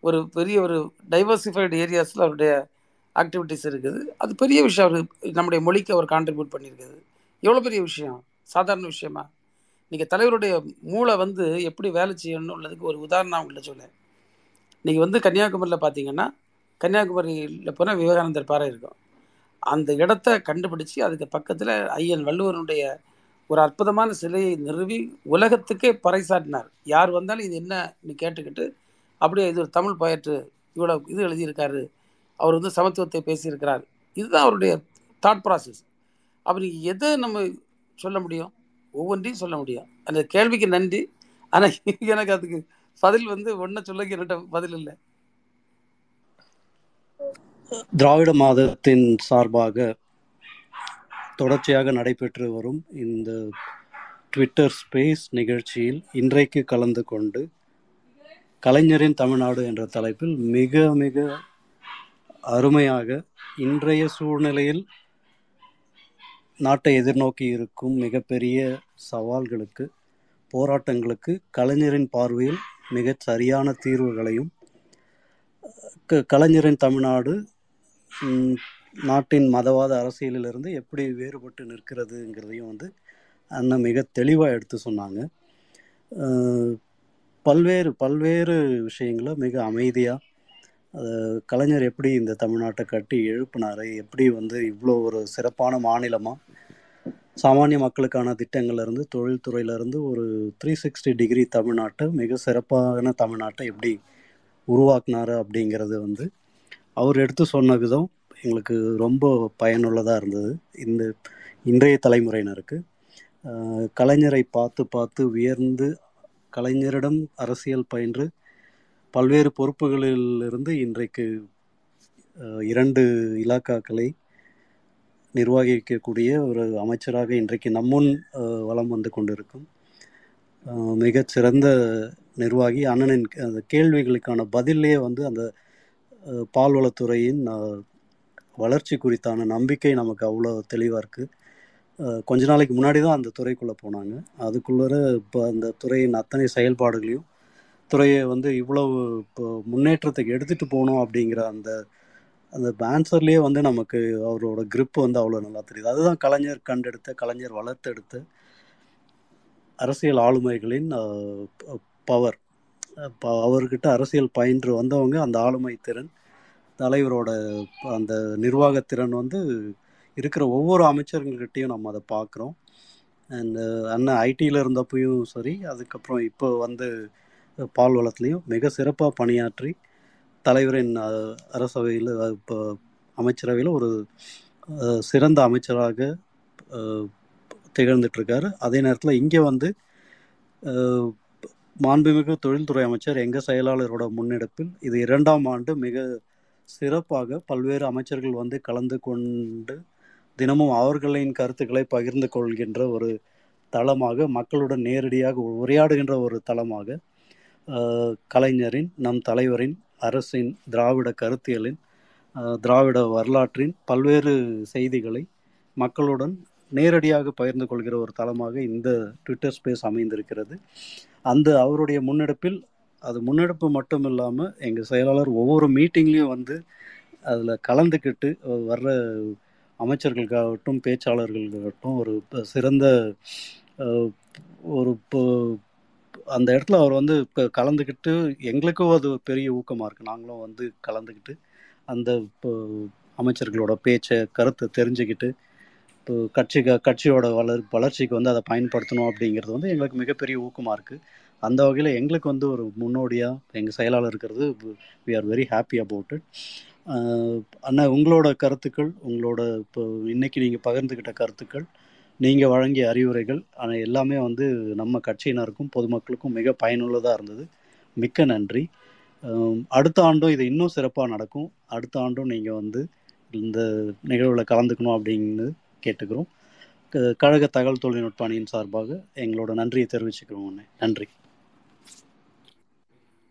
ஒரு பெரிய ஒரு டைவர்சிஃபைடு ஏரியாஸில் அவருடைய ஆக்டிவிட்டீஸ் இருக்குது. அது பெரிய விஷயம். அவர் நம்முடைய மொழிக்கு அவர் கான்ட்ரிபியூட் பண்ணியிருக்குது எவ்வளோ பெரிய விஷயம்? சாதாரண விஷயமா? நீங்கள் தலைவருடைய மூளை வந்து எப்படி வேலை செய்யணும் உள்ளதுக்கு ஒரு உதாரணம் உங்களை சொல்ல நீங்கள் வந்து கன்னியாகுமரியில் பார்த்தீங்கன்னா கன்னியாகுமரியில் போனால் விவேகானந்தர் பாறை இருக்கும். அந்த இடத்த கண்டுபிடிச்சு அதுக்கு பக்கத்தில் ஐயன் வள்ளுவனுடைய ஒரு அற்புதமான சிலையை நிறுவி உலகத்துக்கே பறைசாட்டினார் யார் வந்தாலும் இது என்னன்னு கேட்டுக்கிட்டு அப்படியே இது ஒரு தமிழ் பயிற்று இவ்வளோ இது எழுதியிருக்காரு. அவர் வந்து சமத்துவத்தை பேசியிருக்கிறார். இதுதான் அவருடைய தாட் ப்ராசஸ் அப்படி எதை நம்ம சொல்ல முடியும்? ஒவ்வொன்றையும் சொல்ல முடியும். அந்த கேள்விக்கு நன்றி. ஆனால் எனக்கு அதுக்கு பதில் வந்து ஒன்றை சொல்ல என்னட்ட பதில் இல்லை. திராவிட மாதத்தின் சார்பாக தொடர்ச்சியாக நடைபெற்று வரும் இந்த ட்விட்டர் ஸ்பேஸ் நிகழ்ச்சியில் இன்றைக்கு கலந்து கொண்டு கலைஞரின் தமிழ்நாடு என்ற தலைப்பில் மிக மிக அருமையாக இன்றைய சூழ்நிலையில் நாட்டை எதிர்நோக்கி இருக்கும் மிகப்பெரிய சவால்களுக்கு போராட்டங்களுக்கு கலைஞரின் பார்வையில் மிக சரியான தீர்வுகளையும் க- கலைஞரின் தமிழ்நாடு நாட்டின் மதவாத அரசியலிலிருந்து எப்படி வேறுபட்டு நிற்கிறதுங்கிறதையும் வந்து அண்ணன் மிக தெளிவாக எடுத்து சொன்னாங்க. பல்வேறு பல்வேறு விஷயங்களை மிக அமைதியாக கலைஞர் எப்படி இந்த தமிழ்நாட்டை கட்டி எழுப்பினார் எப்படி வந்து இவ்வளோ ஒரு சிறப்பான மாநிலமாக சாமானிய மக்களுக்கான திட்டங்கள்லேருந்து தொழில்துறையிலேருந்து ஒரு த்ரீ சிக்ஸ்டி டிகிரி தமிழ்நாட்டை மிக சிறப்பான தமிழ்நாட்டை எப்படி உருவாக்குனாரு அப்படிங்கிறது வந்து அவர் எடுத்து சொன்ன விதம் எங்களுக்கு ரொம்ப பயனுள்ளதாக இருந்தது. இந்த இன்றைய தலைமுறையினருக்கு கலைஞரை பார்த்து பார்த்து உயர்ந்து கலைஞரிடம் அரசியல் பயின்று பல்வேறு பொறுப்புகளில் இருந்து இன்றைக்கு இரண்டு இலாக்காக்களை நிர்வகிக்கக்கூடிய ஒரு அமைச்சராக இன்றைக்கு நம்முன் வளம் வந்து கொண்டிருக்கும். மிகச்சிறந்த சிறந்த நிர்வாகி அண்ணனின் அந்த கேள்விகளுக்கான பதிலே வந்து அந்த பால்வளத்துறையின் வளர்ச்சி குறித்தான நம்பிக்கை நமக்கு அவ்வளோ தெளிவாக இருக்குது கொஞ்ச நாளைக்கு முன்னாடி தான் அந்த துறைக்குள்ளே போனாங்க. அதுக்குள்ளே இப்போ அந்த துறையின் அத்தனை செயல்பாடுகளையும் துறையை வந்து இவ்வளவு இப்போ முன்னேற்றத்துக்கு எடுத்துகிட்டு போகணும் அப்படிங்கிற அந்த அந்த ஆன்சர்லேயே வந்து நமக்கு அவரோட கிரிப் வந்து அவ்வளோ நல்லா தெரியுது. அதுதான் கலைஞர் கண்டெடுத்த கலைஞர் வளர்த்தெடுத்த அரசியல் ஆளுமைகளின் பவர். அவர்கிட்ட அரசியல் பயின்று வந்தவங்க அந்த ஆளுமை திறன் தலைவரோட அந்த நிர்வாகத்திறன் வந்து இருக்கிற ஒவ்வொரு அமைச்சர்கள்கிட்டையும் நம்ம அதை பார்க்குறோம். அண்ட் அண்ணன் ஐடியில் இருந்தப்பையும் சரி அதுக்கப்புறம் இப்போ வந்து பால் வளத்துலேயும் மிக சிறப்பாக பணியாற்றி தலைவரின் அரசவையில் இப்போ அமைச்சரவையில் ஒரு சிறந்த அமைச்சராக திகழ்ந்துட்டுருக்காரு. அதே நேரத்தில் இங்கே வந்து மாண்புமிகு தொழில்துறை அமைச்சர் எங்கள் செயலாளரோட முன்னெடுப்பில் இது இரண்டாம் ஆண்டு மிக சிறப்பாக பல்வேறு அமைச்சர்கள் வந்து கலந்து கொண்டு தினமும் அவர்களின் கருத்துக்களை பகிர்ந்து கொள்கின்ற ஒரு தளமாக மக்களுடன் நேரடியாக உரையாடுகின்ற ஒரு தளமாக கலைஞரின் நம் தலைவரின் அரசின் திராவிட கருத்தியலின் திராவிட வரலாற்றின் பல்வேறு செய்திகளை மக்களுடன் நேரடியாக பகிர்ந்து கொள்கிற ஒரு தளமாக இந்த ட்விட்டர் ஸ்பேஸ் அமைந்திருக்கிறது. அந்த அவருடைய முன்னெடுப்பில் அது முன்னெடுப்பு மட்டும் இல்லாமல் எங்கள் செயலாளர் ஒவ்வொரு மீட்டிங்லேயும் வந்து அதில் கலந்துக்கிட்டு வர்ற அமைச்சர்களுக்காகட்டும் பேச்சாளர்களுக்காகட்டும் ஒரு சிறந்த ஒரு அந்த இடத்துல அவர் வந்து இப்போ கலந்துக்கிட்டு எங்களுக்கும் அது பெரிய ஊக்கமாக இருக்குது நாங்களும் வந்து கலந்துக்கிட்டு அந்த இப்போ அமைச்சர்களோட பேச்சை கருத்தை தெரிஞ்சுக்கிட்டு இப்போ கட்சி கட்சியோட வளர் வளர்ச்சிக்கு வந்து அதை பயன்படுத்தணும் அப்படிங்கிறது வந்து எங்களுக்கு மிகப்பெரிய ஊக்கமாக இருக்குது அந்த வகையில் எங்களுக்கு வந்து ஒரு முன்னோடியாக எங்கள் செயலாளர் இருக்கிறது we are very happy about it அண்ணா உங்களோட கருத்துக்கள் உங்களோட இப்போ இன்னைக்கு நீங்கள் பகிர்ந்துக்கிட்ட கருத்துக்கள் நீங்கள் வழங்கிய அறிவுரைகள் ஆனால் எல்லாமே வந்து நம்ம கட்சியினருக்கும் பொதுமக்களுக்கும் மிக பயனுள்ளதாக இருந்தது. மிக்க நன்றி. அடுத்த ஆண்டும் இது இன்னும் சிறப்பாக நடக்கும். அடுத்த ஆண்டும் நீங்கள் வந்து இந்த நிகழ்வில் கலந்துக்கணும் அப்படின்னு கேட்டுக்கிறோம். க- கழக தகவல் தொழில்நுட்ப அணியின் சார்பாக எங்களோட நன்றியை தெரிவிச்சுக்கிறோம் நன்றி.